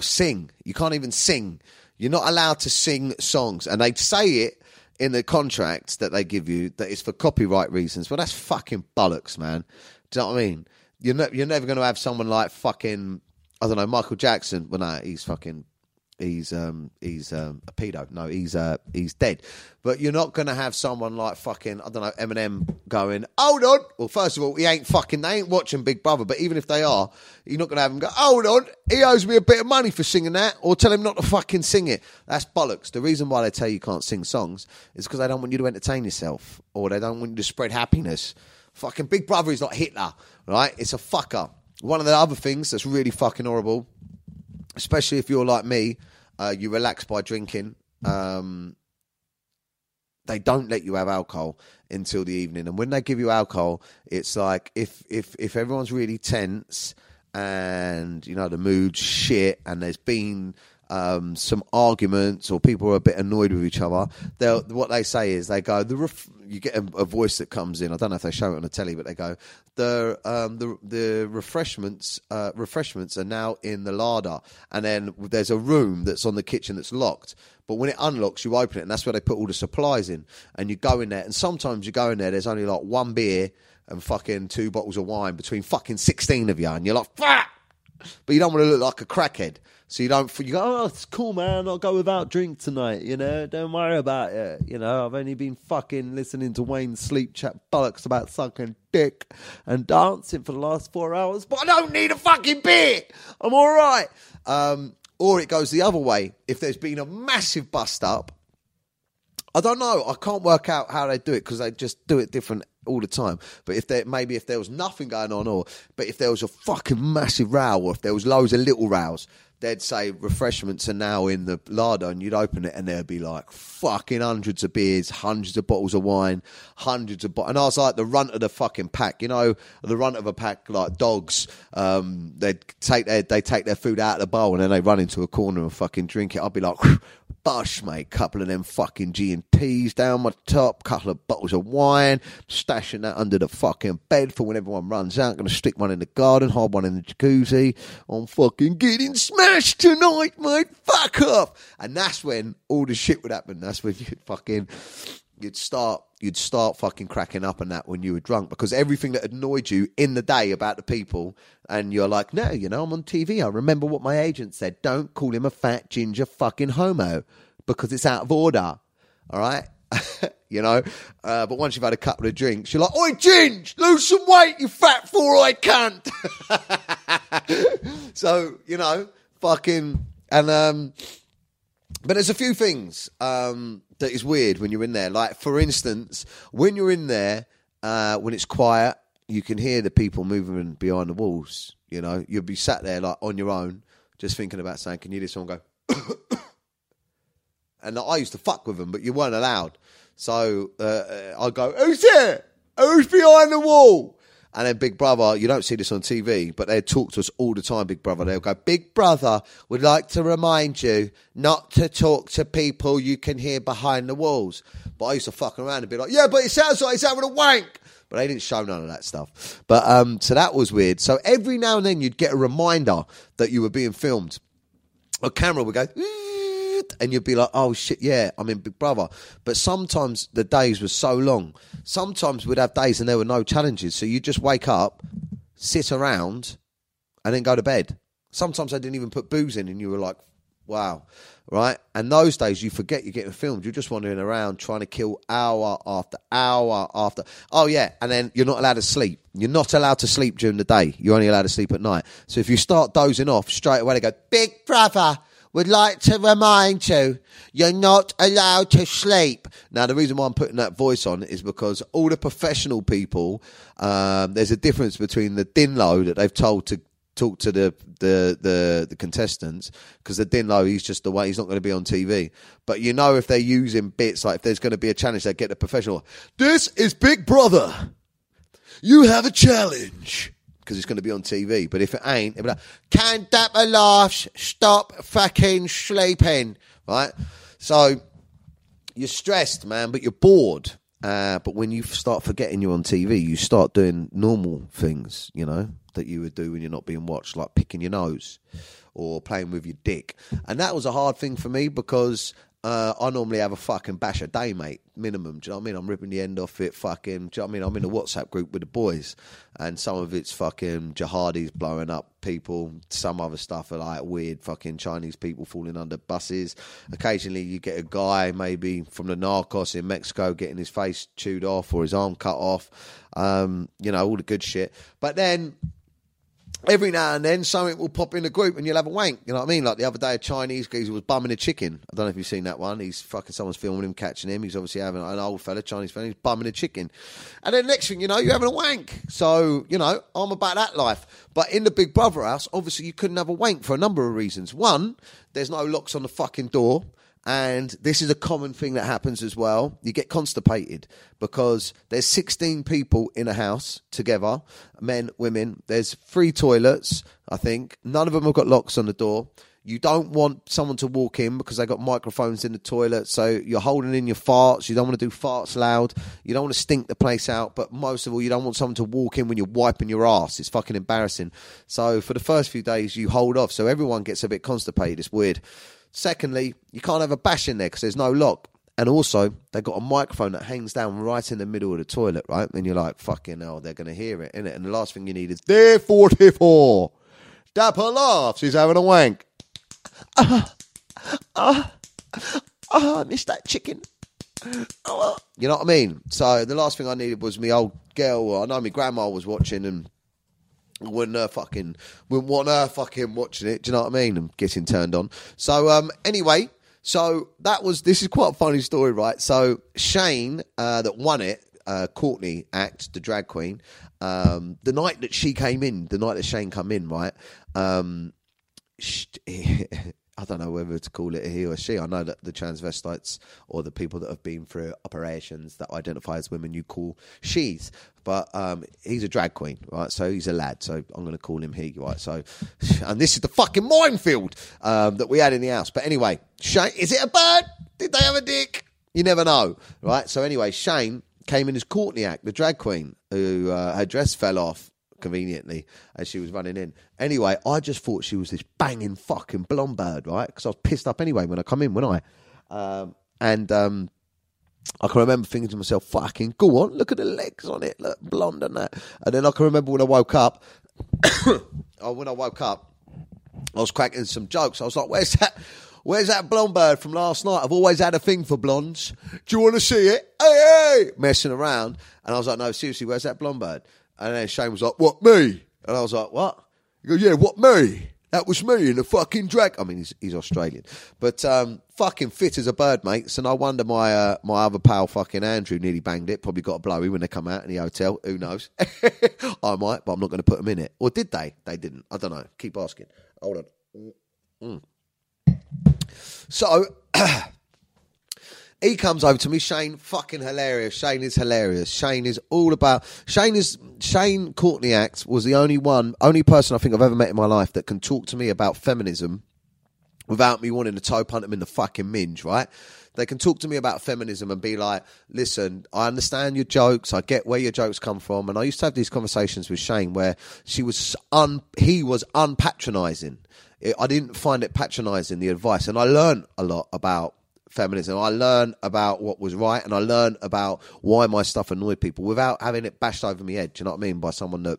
Speaker 1: sing. You can't even sing. You're not allowed to sing songs. And they say it in the contract that they give you that is for copyright reasons. Well, that's fucking bollocks, man. Do you know what I mean? You're, ne- you're never going to have someone like fucking, I don't know, Michael Jackson. Well, no, he's fucking he's um he's um a pedo. No, he's uh he's dead. But you're not gonna have someone like fucking I don't know Eminem going. Hold on. Well, first of all, he ain't fucking. They ain't watching Big Brother. But even if they are, you're not gonna have him go. Hold on. He owes me a bit of money for singing that, or tell him not to fucking sing it. That's bollocks. The reason why they tell you, you can't sing songs is because they don't want you to entertain yourself, or they don't want you to spread happiness. Fucking Big Brother is not Hitler, right? It's a fucker. One of the other things that's really fucking horrible especially if you're like me, uh, you relax by drinking. Um, they don't let you have alcohol until the evening, and when they give you alcohol, it's like if if if everyone's really tense and you know the mood's shit, and there's been um, some arguments or people are a bit annoyed with each other, they'll what they say is they go the ref- you get a, a voice that comes in. I don't know if they show it on the telly, but they go the um, the the refreshments uh, refreshments are now in the larder, and then there's a room that's on the kitchen that's locked. But when it unlocks, you open it, and that's where they put all the supplies in. And you go in there, and sometimes you go in there. There's only like one beer and fucking two bottles of wine between fucking sixteen of you, and you're like. But you don't want to look like a crackhead. So you don't, you go, oh, it's cool, man. I'll go without drink tonight, you know? Don't worry about it. You know, I've only been fucking listening to Wayne Sleep chat bollocks about sucking dick and dancing for the last four hours, but I don't need a fucking beer. I'm all right. Um, or it goes the other way. If there's been a massive bust up, I don't know. I can't work out how they do it because they just do it different all the time. But if there maybe if there was nothing going on, or but if there was a fucking massive row, or if there was loads of little rows, they'd say refreshments are now in the larder, and you'd open it, and there'd be like fucking hundreds of beers, hundreds of bottles of wine, hundreds of. Bo- and I was like the runt of the fucking pack, you know, the runt of a pack like dogs. Um, they'd take their they take their food out of the bowl, and then they run into a corner and fucking drink it. I'd be like. Bush, mate. Couple of them fucking G and T's down my top. Couple of bottles of wine. Stashing that under the fucking bed for when everyone runs out. Gonna stick one in the garden, hide one in the jacuzzi. I'm fucking getting smashed tonight, mate. Fuck off. And that's when all the shit would happen. That's when you'd fucking you'd start you'd start fucking cracking up and that when you were drunk because everything that annoyed you in the day about the people and you're like no you know i'm on tv i remember what my agent said don't call him a fat ginger fucking homo because it's out of order all right you know uh, but once you've had a couple of drinks you're like oi ginge lose some weight you fat four-eyed cunt so you know fucking and um but there's a few things um, that is weird when you're in there. Like, for instance, when you're in there, uh, when it's quiet, you can hear the people moving behind the walls. You know, you'll be sat there like on your own, just thinking about saying, "Can you hear someone go?" and I used to fuck with them, but you weren't allowed. So uh, I go, "Who's there? Who's behind the wall?" And then Big Brother, you don't see this on TV, but they talk to us all the time, Big Brother. They'll go, Big Brother would like to remind you not to talk to people you can hear behind the walls. But I used to fuck around and be like, yeah, but it sounds like he's having a wank. But they didn't show none of that stuff. But um, so that was weird. So every now and then you'd get a reminder that you were being filmed. A camera would go, and you'd be like, oh shit, yeah, I'm in Big Brother. But sometimes the days were so long. Sometimes we'd have days and there were no challenges. So you just wake up, sit around, and then go to bed. Sometimes they didn't even put booze in, and you were like, wow, right? And those days you forget you're getting filmed. You're just wandering around trying to kill hour after hour after. Oh, yeah. And then you're not allowed to sleep. You're not allowed to sleep during the day. You're only allowed to sleep at night. So if you start dozing off straight away, they go, Big Brother would like to remind you you're not allowed to sleep. Now, the reason why I'm putting that voice on is because all the professional people, um, there's a difference between the dinlo that they've told to talk to the the the, the contestants because the dinlo he's just the way he's not going to be on TV. But you know if they're using bits like if there's going to be a challenge, they get the professional. This is Big Brother. You have a challenge because it's going to be on TV. But if it ain't, it'll be like, can Dapper laughs stop fucking sleeping? Right? So you're stressed, man, but you're bored. Uh, but when you start forgetting you're on TV, you start doing normal things, you know, that you would do when you're not being watched, like picking your nose or playing with your dick. And that was a hard thing for me because uh, I normally have a fucking bash a day, mate, minimum. Do you know what I mean? I'm ripping the end off it, fucking. Do you know what I mean? I'm in a WhatsApp group with the boys, and some of it's fucking jihadis blowing up people. Some other stuff are like weird fucking Chinese people falling under buses. Occasionally, you get a guy maybe from the Narcos in Mexico getting his face chewed off or his arm cut off. Um, you know, all the good shit. But then every now and then something will pop in the group and you'll have a wank. You know what I mean? Like the other day, a Chinese geezer was bumming a chicken. I don't know if you've seen that one. He's fucking someone's filming him, catching him. He's obviously having an old fella, Chinese fella. He's bumming a chicken, and then next thing you know, you're having a wank. So you know, I'm about that life. But in the Big Brother house, obviously, you couldn't have a wank for a number of reasons. One, there's no locks on the fucking door. And this is a common thing that happens as well. You get constipated because there's 16 people in a house together, men, women. There's three toilets, I think. None of them have got locks on the door. You don't want someone to walk in because they got microphones in the toilet. So you're holding in your farts. You don't want to do farts loud. You don't want to stink the place out. But most of all, you don't want someone to walk in when you're wiping your ass. It's fucking embarrassing. So for the first few days, you hold off. So everyone gets a bit constipated. It's weird. Secondly, you can't have a bash in there because there's no lock. And also, they've got a microphone that hangs down right in the middle of the toilet, right? And you're like, fucking hell, they're going to hear it, innit? And the last thing you need is, they're 44. Dapper laughs, he's having a wank. Ah, ah, ah, I missed that chicken. Oh, you know what I mean? So the last thing I needed was my old girl. I know my grandma was watching and wouldn't her fucking wouldn't want her fucking watching it. Do you know what I mean? And getting turned on. So um, anyway, so that was this is quite a funny story, right? So Shane uh, that won it. Uh, Courtney Act, the drag queen, um, the night that she came in, the night that Shane come in, right? Um, sh- I don't know whether to call it a he or she. I know that the transvestites or the people that have been through operations that identify as women, you call she's. But um, he's a drag queen, right? So he's a lad. So I'm going to call him he, right? So, and this is the fucking minefield um, that we had in the house. But anyway, Shane, is it a bird? Did they have a dick? You never know, right? So anyway, Shane came in as Courtney Act, the drag queen, who uh, her dress fell off conveniently as she was running in. Anyway, I just thought she was this banging fucking blonde bird, right? Because I was pissed up anyway when I come in, when I. Um, and um, I can remember thinking to myself, fucking, go on, look at the legs on it, look, blonde and that. And then I can remember when I woke up, oh, when I woke up, I was cracking some jokes. I was like, where's that? Where's that blonde bird from last night? I've always had a thing for blondes. Do you want to see it? Hey, hey! Messing around. And I was like, no, seriously, where's that blonde bird? And then Shane was like, what, me? And I was like, what? He goes, yeah, what, me? That was me in the fucking drag. I mean, he's, he's Australian, but um, fucking fit as a bird, mate. So no wonder my uh, my other pal, fucking Andrew, nearly banged it. Probably got a blowy when they come out in the hotel. Who knows? I might, but I'm not going to put them in it. Or did they? They didn't. I don't know. Keep asking. Hold on. Mm. So he comes over to me. Shane, fucking hilarious. Shane is hilarious. Shane is all about. Shane is Shane Courtney Act was the only one, only person I think I've ever met in my life that can talk to me about feminism without me wanting to toe punt them in the fucking minge. Right? They can talk to me about feminism and be like, "Listen, I understand your jokes. I get where your jokes come from." And I used to have these conversations with Shane where she was un, he was unpatronising. I didn't find it patronising the advice, and I learned a lot about feminism. I learned about what was right and I learned about why my stuff annoyed people without having it bashed over my head. Do you know what I mean? By someone that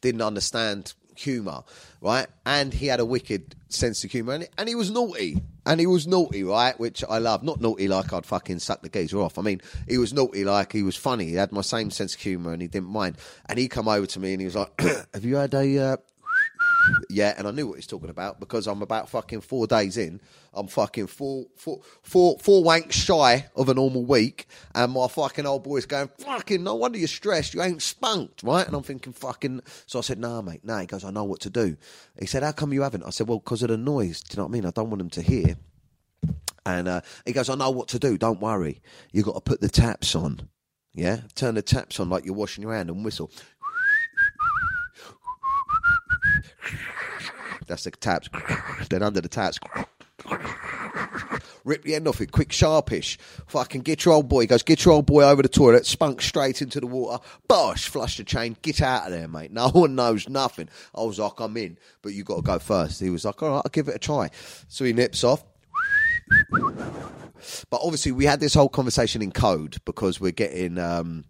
Speaker 1: didn't understand humour, right? And he had a wicked sense of humour and, and he was naughty. And he was naughty, right? Which I love. Not naughty like I'd fucking suck the geezer off. I mean, he was naughty like he was funny. He had my same sense of humour and he didn't mind. And he come over to me and he was like, Have you had a. Uh, yeah, and I knew what he's talking about because I'm about fucking four days in. I'm fucking four, four, four, four wanks shy of a normal week, and my fucking old boy's going, fucking, no wonder you're stressed. You ain't spunked, right? And I'm thinking, fucking. So I said, nah, mate, nah. He goes, I know what to do. He said, how come you haven't? I said, well, because of the noise. Do you know what I mean? I don't want them to hear. And uh, he goes, I know what to do. Don't worry. You've got to put the taps on. Yeah? Turn the taps on like you're washing your hand and whistle. That's the taps. then under the taps. Rip the end off it, quick, sharpish. Fucking get your old boy. He goes, get your old boy over the toilet, spunk straight into the water. Bosh, flush the chain, get out of there, mate. No one knows nothing. I was like, I'm in, but you got to go first. He was like, all right, I'll give it a try. So he nips off. But obviously, we had this whole conversation in code because we're getting. Um,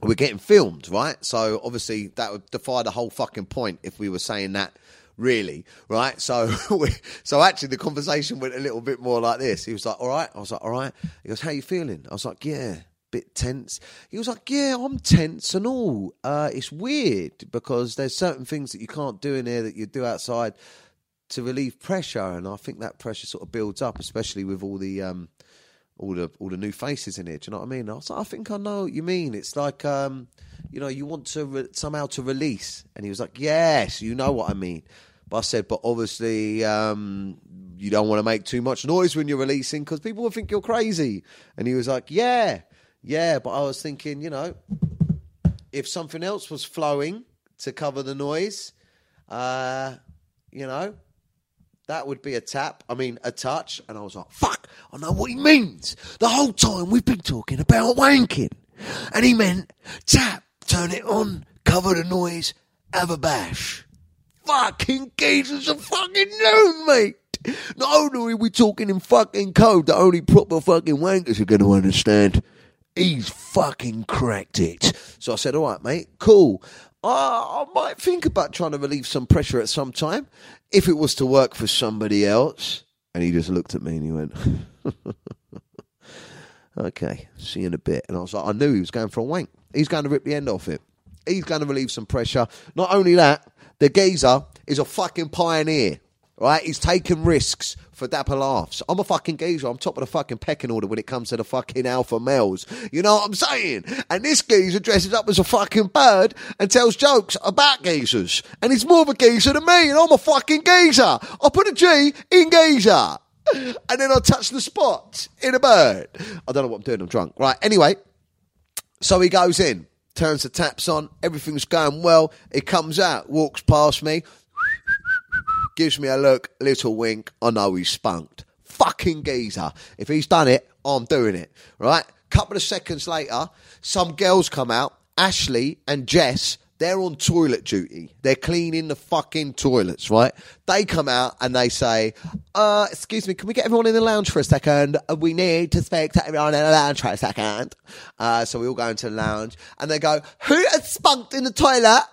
Speaker 1: we're getting filmed, right? So obviously that would defy the whole fucking point if we were saying that really, right? So, we, so actually, the conversation went a little bit more like this. He was like, "All right," I was like, "All right." He goes, "How you feeling?" I was like, "Yeah." Bit tense. He was like, "Yeah, I'm tense and all. Uh, it's weird because there's certain things that you can't do in here that you do outside to relieve pressure, and I think that pressure sort of builds up, especially with all the um, all the all the new faces in here. Do you know what I mean? I was like, I think I know what you mean. It's like um, you know, you want to re- somehow to release, and he was like, yes, you know what I mean. But I said, but obviously, um, you don't want to make too much noise when you're releasing because people will think you're crazy. And he was like, yeah, yeah. But I was thinking, you know, if something else was flowing to cover the noise, uh, you know, that would be a tap. I mean, a touch. And I was like, fuck, I know what he means. The whole time we've been talking about wanking. And he meant tap, turn it on, cover the noise, have a bash. Fucking geezers are fucking known, mate. Not only are we talking in fucking code that only proper fucking wankers are going to understand, he's fucking cracked it. So I said, all right, mate, cool. Uh, I might think about trying to relieve some pressure at some time if it was to work for somebody else. And he just looked at me and he went, okay, see you in a bit. And I was like, I knew he was going for a wank. He's going to rip the end off it. He's going to relieve some pressure. Not only that, the geezer is a fucking pioneer. Right, he's taking risks for dapper laughs. I'm a fucking geezer. I'm top of the fucking pecking order when it comes to the fucking alpha males. You know what I'm saying? And this geezer dresses up as a fucking bird and tells jokes about geezers. And he's more of a geezer than me, and I'm a fucking geezer. I put a G in geezer. And then I touch the spot in a bird. I don't know what I'm doing. I'm drunk. Right. Anyway, so he goes in, turns the taps on. Everything's going well. He comes out, walks past me, gives me a look, little wink. I know he's spunked. Fucking geezer. If he's done it, I'm doing it. Right? Couple of seconds later, some girls come out. Ashley and Jess, they're on toilet duty. They're cleaning the fucking toilets, right? They come out and they say, uh, excuse me, can we get everyone in the lounge for a second? Uh, We need to speak to everyone in the lounge for a second. Uh, so we all go into the lounge and they go, who has spunked in the toilet?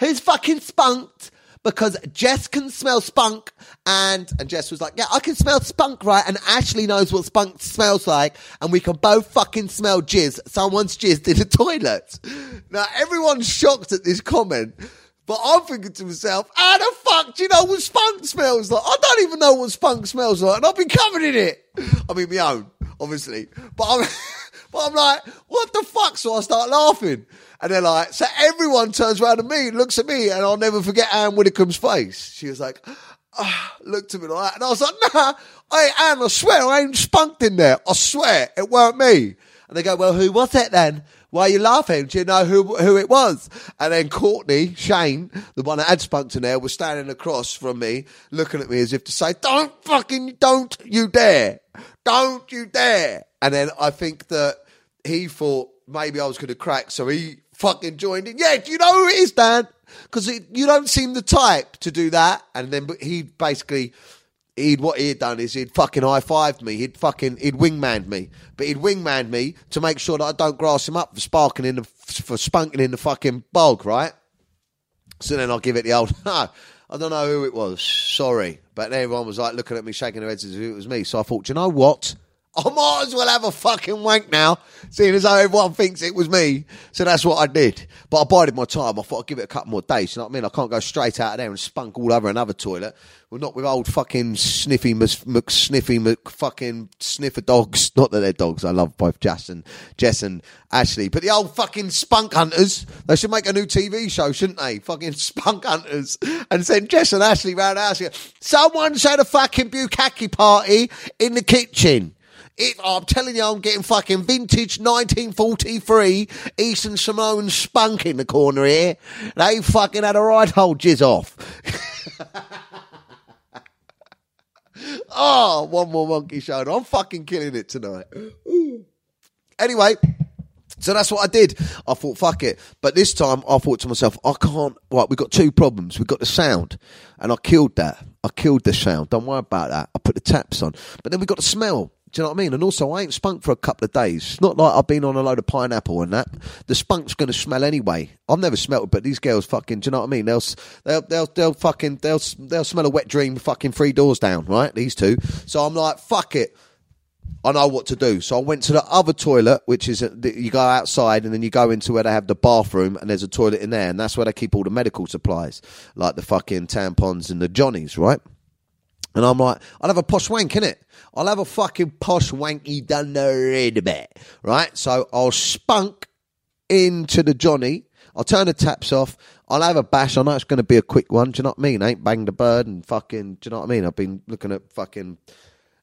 Speaker 1: Who's fucking spunked? Because Jess can smell spunk, and and Jess was like, "Yeah, I can smell spunk, right?" And Ashley knows what spunk smells like, and we can both fucking smell jizz. Someone's jizzed in the toilet. Now everyone's shocked at this comment, but I'm thinking to myself, "How the fuck do you know what spunk smells like? I don't even know what spunk smells like, and I've been covered in it. I mean, my own, obviously, but I'm." But I'm like, what the fuck? So I start laughing. And they're like, so everyone turns around to me, looks at me, and I'll never forget Ann Widdecombe's face. She was like, ah, looked at me like that. And I was like, nah, hey, Anne, I swear I ain't spunked in there. I swear it weren't me. And they go, well, who was it then? Why are you laughing? Do you know who who it was? And then Courtney, Shane, the one that had spunked in there, was standing across from me, looking at me as if to say, don't fucking, don't you dare. Don't you dare. And then I think that he thought maybe I was going to crack, so he fucking joined in. Yeah, do you know who it is, Dan? Because you don't seem the type to do that. And then he basically, he'd what he'd done is he'd fucking high fived me. He'd fucking he'd wingmaned me, but he'd wingmaned me to make sure that I don't grass him up for sparking in the for spunking in the fucking bog, right? So then I'll give it the old. no. I don't know who it was. Sorry, but everyone was like looking at me, shaking their heads as if it was me. So I thought, "Do you know what? I might as well have a fucking wank now, seeing as though everyone thinks it was me. So that's what I did. But I bided my time. I thought I'd give it a couple more days. You know what I mean? I can't go straight out of there and spunk all over another toilet. Well, not with old fucking sniffy McSniffy Mc fucking sniffer dogs. Not that they're dogs. I love both Jess and Jess and Ashley. But the old fucking spunk hunters. They should make a new TV show, shouldn't they? Fucking spunk hunters. And send Jess and Ashley round the house. Someone's had a fucking bukkake party in the kitchen. It, I'm telling you, I'm getting fucking vintage 1943 Eastern Samoan spunk in the corner here. They fucking had a right old jizz off. oh, one more monkey shoulder. I'm fucking killing it tonight. Anyway, so that's what I did. I thought, fuck it. But this time I thought to myself, I can't. Right, we've got two problems. We've got the sound, and I killed that. I killed the sound. Don't worry about that. I put the taps on. But then we got the smell. Do you know what I mean? And also, I ain't spunk for a couple of days. It's not like I've been on a load of pineapple and that. The spunk's going to smell anyway. I've never smelt it, but these girls fucking, do you know what I mean? They'll, they'll, they'll, they'll fucking, they'll, they'll smell a wet dream fucking three doors down, right? These two. So I'm like, fuck it. I know what to do. So I went to the other toilet, which is you go outside and then you go into where they have the bathroom and there's a toilet in there and that's where they keep all the medical supplies, like the fucking tampons and the johnnies, right? And I'm like, I'll have a posh wank, innit? I'll have a fucking posh wanky done the red bit, right? So I'll spunk into the Johnny. I'll turn the taps off. I'll have a bash. I know it's going to be a quick one. Do you know what I mean? I ain't banged a bird and fucking. Do you know what I mean? I've been looking at fucking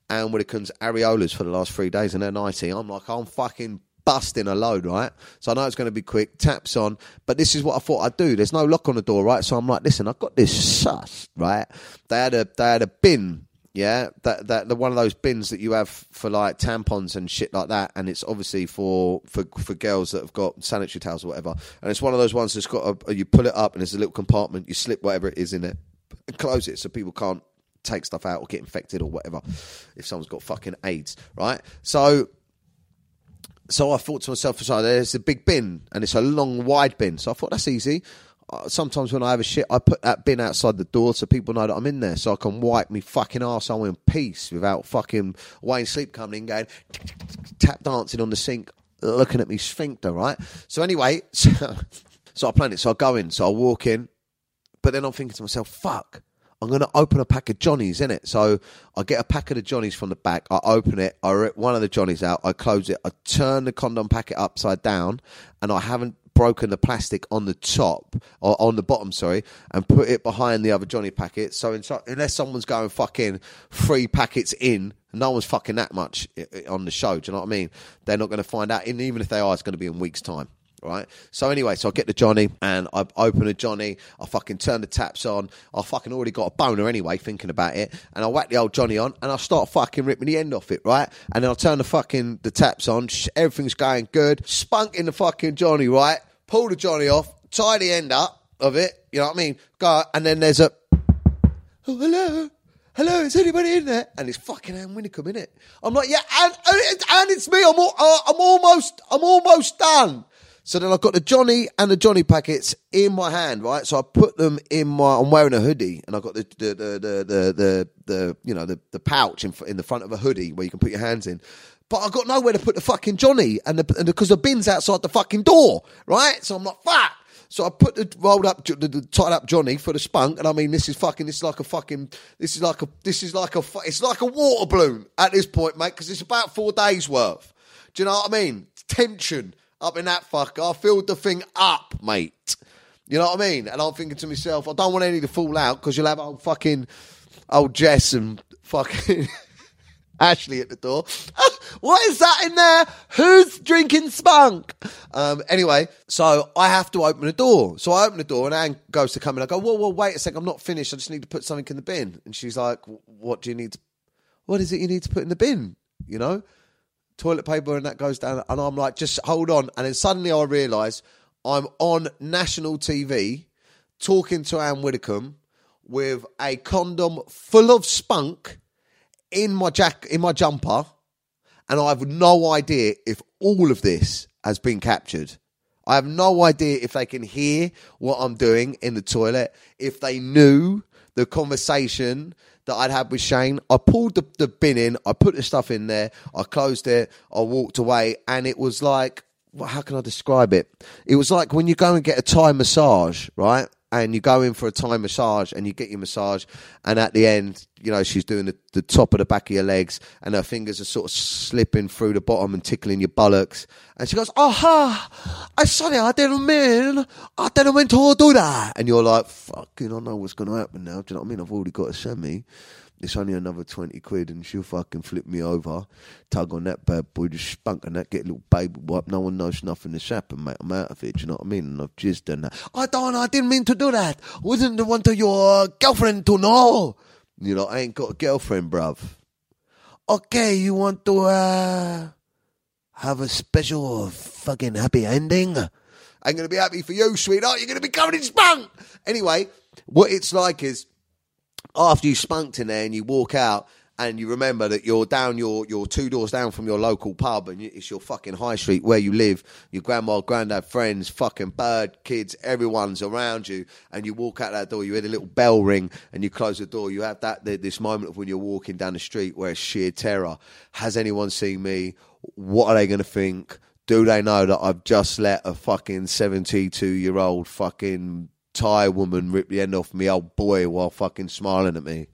Speaker 1: Ann Widdecombe's areolas for the last three days and they're 90. I'm like, I'm fucking busting a load, right? So I know it's going to be quick. Taps on, but this is what I thought I'd do. There's no lock on the door, right? So I'm like, listen, I've got this sus, right? They had a they had a bin. Yeah, that that the one of those bins that you have for like tampons and shit like that, and it's obviously for for for girls that have got sanitary towels or whatever. And it's one of those ones that's got a you pull it up and there's a little compartment. You slip whatever it is in it, and close it so people can't take stuff out or get infected or whatever if someone's got fucking AIDS, right? So so I thought to myself, so there's a big bin and it's a long, wide bin. So I thought that's easy. Uh, sometimes when I have a shit, I put that bin outside the door so people know that I'm in there, so I can wipe me fucking arsehole in peace without fucking Wayne Sleep coming in, going tap dancing on the sink, looking at me sphincter, right? So anyway, so, so I plan it. So I go in, so I walk in, but then I'm thinking to myself, fuck. I'm going to open a pack of Johnnies in it. So I get a packet of the Johnnies from the back. I open it. I rip one of the Johnnies out. I close it. I turn the condom packet upside down, and I haven't broken the plastic on the top or on the bottom, sorry, and put it behind the other Johnny packet. So unless someone's going fucking three packets in, no one's fucking that much on the show. Do you know what I mean? They're not going to find out. And even if they are, it's going to be in weeks' time right? So anyway, so I get the Johnny and I open a Johnny. I fucking turn the taps on. I fucking already got a boner anyway, thinking about it, and I whack the old Johnny on and I start fucking ripping the end off it, right? And then I turn the fucking the taps on. Everything's going good. Spunk in the fucking Johnny, right? Pull the Johnny off. Tie the end up of it. You know what I mean? Go and then there's a oh hello. Hello, is anybody in there? And it's fucking Ann Widdecombe in it. I'm like, yeah, and, and it's me. I'm, all, uh, I'm almost, I'm almost done. So then I've got the Johnny and the Johnny packets in my hand, right? So I put them in my. I'm wearing a hoodie, and I've got the the the the the, the, the you know the, the pouch in, in the front of a hoodie where you can put your hands in. But I've got nowhere to put the fucking Johnny, and the and because the, the bin's outside the fucking door, right? So I'm like, fuck. So I put the rolled up, the, the tied up Johnny for the spunk, and I mean, this is fucking, this is like a fucking, this is like a, this is like a, it's like a water balloon at this point, mate, because it's about four days worth. Do you know what I mean? Tension up in that fucker. I filled the thing up, mate. You know what I mean? And I'm thinking to myself, I don't want any to fall out because you'll have old fucking old Jess and fucking Ashley at the door. what is that in there? Who's drinking spunk? Um, anyway, so I have to open the door. So I open the door and Ann goes to come in. I go, whoa, whoa, wait a sec. I'm not finished. I just need to put something in the bin. And she's like, what do you need? To, what is it you need to put in the bin? You know? Toilet paper and that goes down. And I'm like, just hold on. And then suddenly I realise I'm on national TV talking to Ann Widdecombe with a condom full of spunk in my jack in my jumper, and I have no idea if all of this has been captured. I have no idea if they can hear what I'm doing in the toilet, if they knew the conversation that I'd had with Shane. I pulled the, the bin in, I put the stuff in there, I closed it, I walked away, and it was like, well, how can I describe it? It was like when you go and get a Thai massage, right? And you go in for a Thai massage and you get your massage and at the end you know she's doing the, the top of the back of your legs and her fingers are sort of slipping through the bottom and tickling your buttocks. And she goes oh ha i sorry i didn't mean i didn't mean to do that. And you're like fucking i know what's going to happen now. Do you know what i mean? I've already got a semi it's only another 20 quid and she'll fucking flip me over, tug on that bad boy, just spunk on that, get a little baby wipe. No one knows nothing has happened, mate. I'm out of it, do you know what I mean? And I've just done that. I don't, I didn't mean to do that. I Wasn't the one to your girlfriend to know. You know, I ain't got a girlfriend, bruv. Okay, you want to, uh, have a special fucking happy ending? I'm going to be happy for you, sweetheart. You're going to be covered in spunk. Anyway, what it's like is after you spunked in there and you walk out and you remember that you're down your you're two doors down from your local pub and it's your fucking high street where you live your grandma granddad friends fucking bird kids everyone's around you and you walk out that door you hear the little bell ring and you close the door. You have that this moment of when you're walking down the street where it's sheer terror. Has anyone seen me? What are they going to think? Do they know that I've just let a fucking 72 year old fucking Thai woman rip the end off me old boy while fucking smiling at me.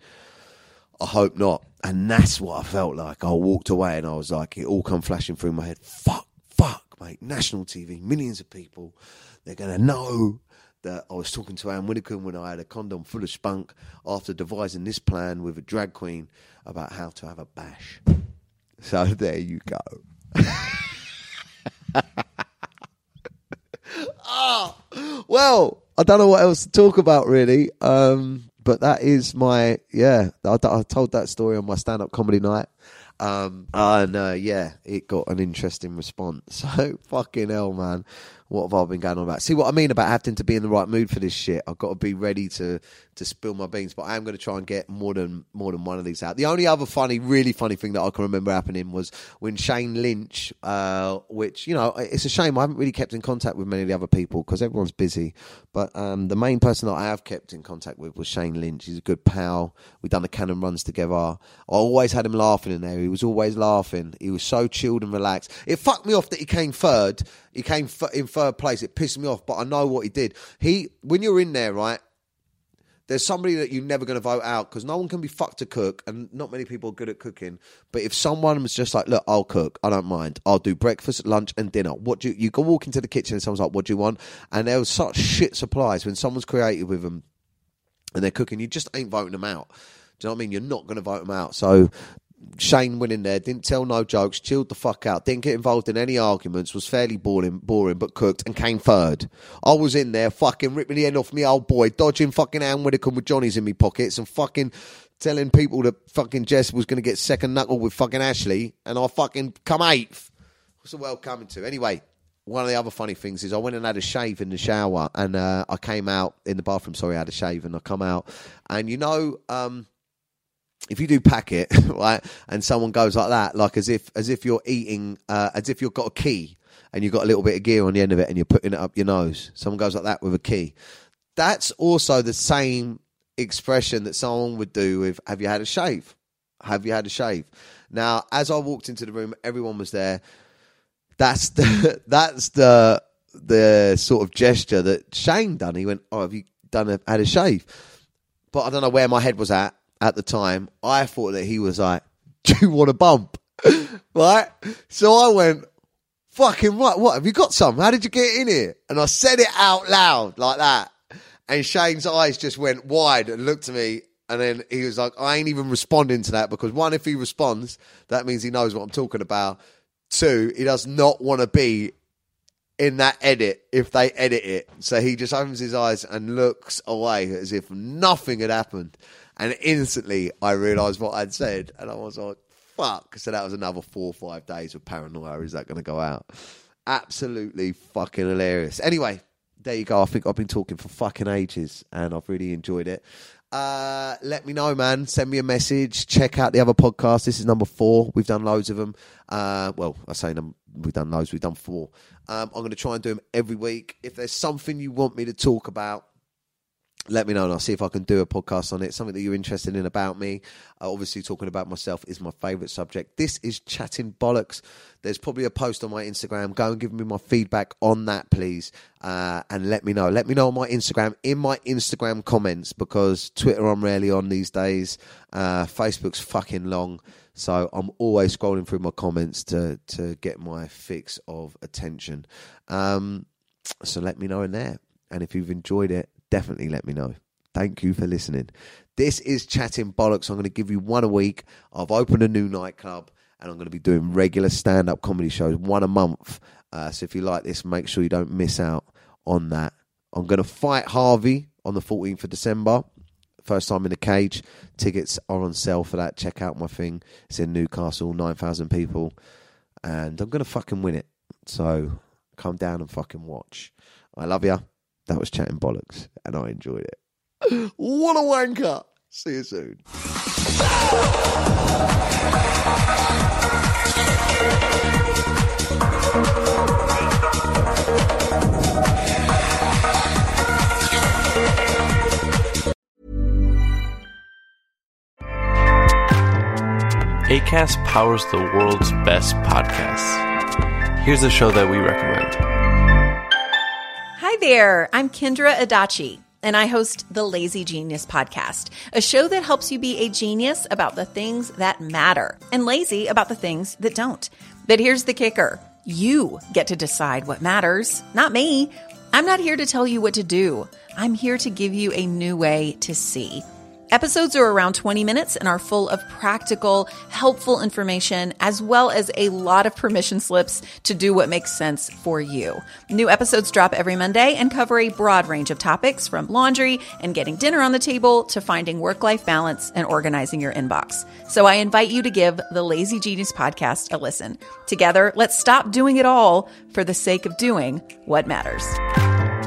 Speaker 1: I hope not. And that's what I felt like. I walked away and I was like, it all come flashing through my head. Fuck, fuck, mate, national TV, millions of people. They're going to know that I was talking to Ann Widdecombe when I had a condom full of spunk after devising this plan with a drag queen about how to have a bash. So there you go. ah, well, I don't know what else to talk about really. Um, but that is my yeah. I, I told that story on my stand-up comedy night. Um, and uh, yeah, it got an interesting response. So fucking hell, man what have I been going on about? See what I mean about having to be in the right mood for this shit. I've got to be ready to to spill my beans, but I am going to try and get more than more than one of these out. The only other funny, really funny thing that I can remember happening was when Shane Lynch, uh, which you know, it's a shame I haven't really kept in contact with many of the other people because everyone's busy. But um, the main person that I have kept in contact with was Shane Lynch. He's a good pal. We've done the Cannon runs together. I always had him laughing in there. He was always laughing. He was so chilled and relaxed. It fucked me off that he came third he came in third place. It pissed me off, but I know what he did. He, when you're in there, right? There's somebody that you're never going to vote out because no one can be fucked to cook, and not many people are good at cooking. But if someone was just like, "Look, I'll cook. I don't mind. I'll do breakfast, lunch, and dinner." What do you? You go walk into the kitchen, and someone's like, "What do you want?" And there was such shit supplies when someone's creative with them and they're cooking. You just ain't voting them out. Do you know what I mean? You're not going to vote them out. So Shane went in there, didn't tell no jokes, chilled the fuck out, didn't get involved in any arguments, was fairly boring, boring but cooked, and came third. I was in there fucking ripping the end off me old boy, dodging fucking Ann Widdecombe with Johnny's in me pockets, and fucking telling people that fucking Jess was going to get second knuckle with fucking Ashley, and I fucking come eighth. What's the world coming to? Anyway, one of the other funny things is I went and had a shave in the shower, and uh, I came out in the bathroom. Sorry, I had a shave, and I come out, and you know. Um, if you do pack it right and someone goes like that like as if as if you're eating uh, as if you've got a key and you've got a little bit of gear on the end of it and you're putting it up your nose. Someone goes like that with a key. That's also the same expression that someone would do with have you had a shave? Have you had a shave? Now as i walked into the room everyone was there. That's the that's the the sort of gesture that shane done. He went oh have you done a, had a shave? But i don't know where my head was at at the time, I thought that he was like, "Do you want a bump?" right? So I went, "Fucking right! What have you got? Some? How did you get in here?" And I said it out loud like that, and Shane's eyes just went wide and looked at me. And then he was like, I ain't even responding to that because one, if he responds, that means he knows what I'm talking about. Two, he does not want to be in that edit if they edit it. So he just opens his eyes and looks away as if nothing had happened. And instantly I realised what I'd said, and I was like, fuck. So that was another four or five days of paranoia. Is that going to go out? Absolutely fucking hilarious. Anyway, there you go. I think I've been talking for fucking ages, and I've really enjoyed it. Uh, let me know, man. Send me a message. Check out the other podcast. This is number four. We've done loads of them. Uh, well, I say them. We've done loads. We've done four. Um, I'm going to try and do them every week. If there's something you want me to talk about, let me know and I'll see if I can do a podcast on it. Something that you're interested in about me. Uh, obviously, talking about myself is my favourite subject. This is chatting bollocks. There's probably a post on my Instagram. Go and give me my feedback on that, please, uh, and let me know. Let me know on my Instagram in my Instagram comments because Twitter I'm rarely on these days. Uh, Facebook's fucking long. So I'm always scrolling through my comments to to get my fix of attention. Um, so let me know in there. And if you've enjoyed it, definitely let me know. Thank you for listening. This is Chatting Bollocks. I'm going to give you one a week. I've opened a new nightclub and I'm going to be doing regular stand up comedy shows, one a month. Uh, so if you like this, make sure you don't miss out on that. I'm going to fight Harvey on the 14th of December. First time in a cage. Tickets are on sale for that. Check out my thing. It's in Newcastle, 9,000 people. And I'm going to fucking win it. So come down and fucking watch. I love you. That was chatting bollocks, and I enjoyed it. what a wanker! See you soon.
Speaker 2: ACAST powers the world's best podcasts. Here's a show that we recommend.
Speaker 3: Hi there. I'm Kendra Adachi, and I host the Lazy Genius podcast, a show that helps you be a genius about the things that matter and lazy about the things that don't. But here's the kicker You get to decide what matters, not me. I'm not here to tell you what to do. I'm here to give you a new way to see. Episodes are around 20 minutes and are full of practical, helpful information, as well as a lot of permission slips to do what makes sense for you. New episodes drop every Monday and cover a broad range of topics from laundry and getting dinner on the table to finding work life balance and organizing your inbox. So I invite you to give the Lazy Genius podcast a listen. Together, let's stop doing it all for the sake of doing what matters.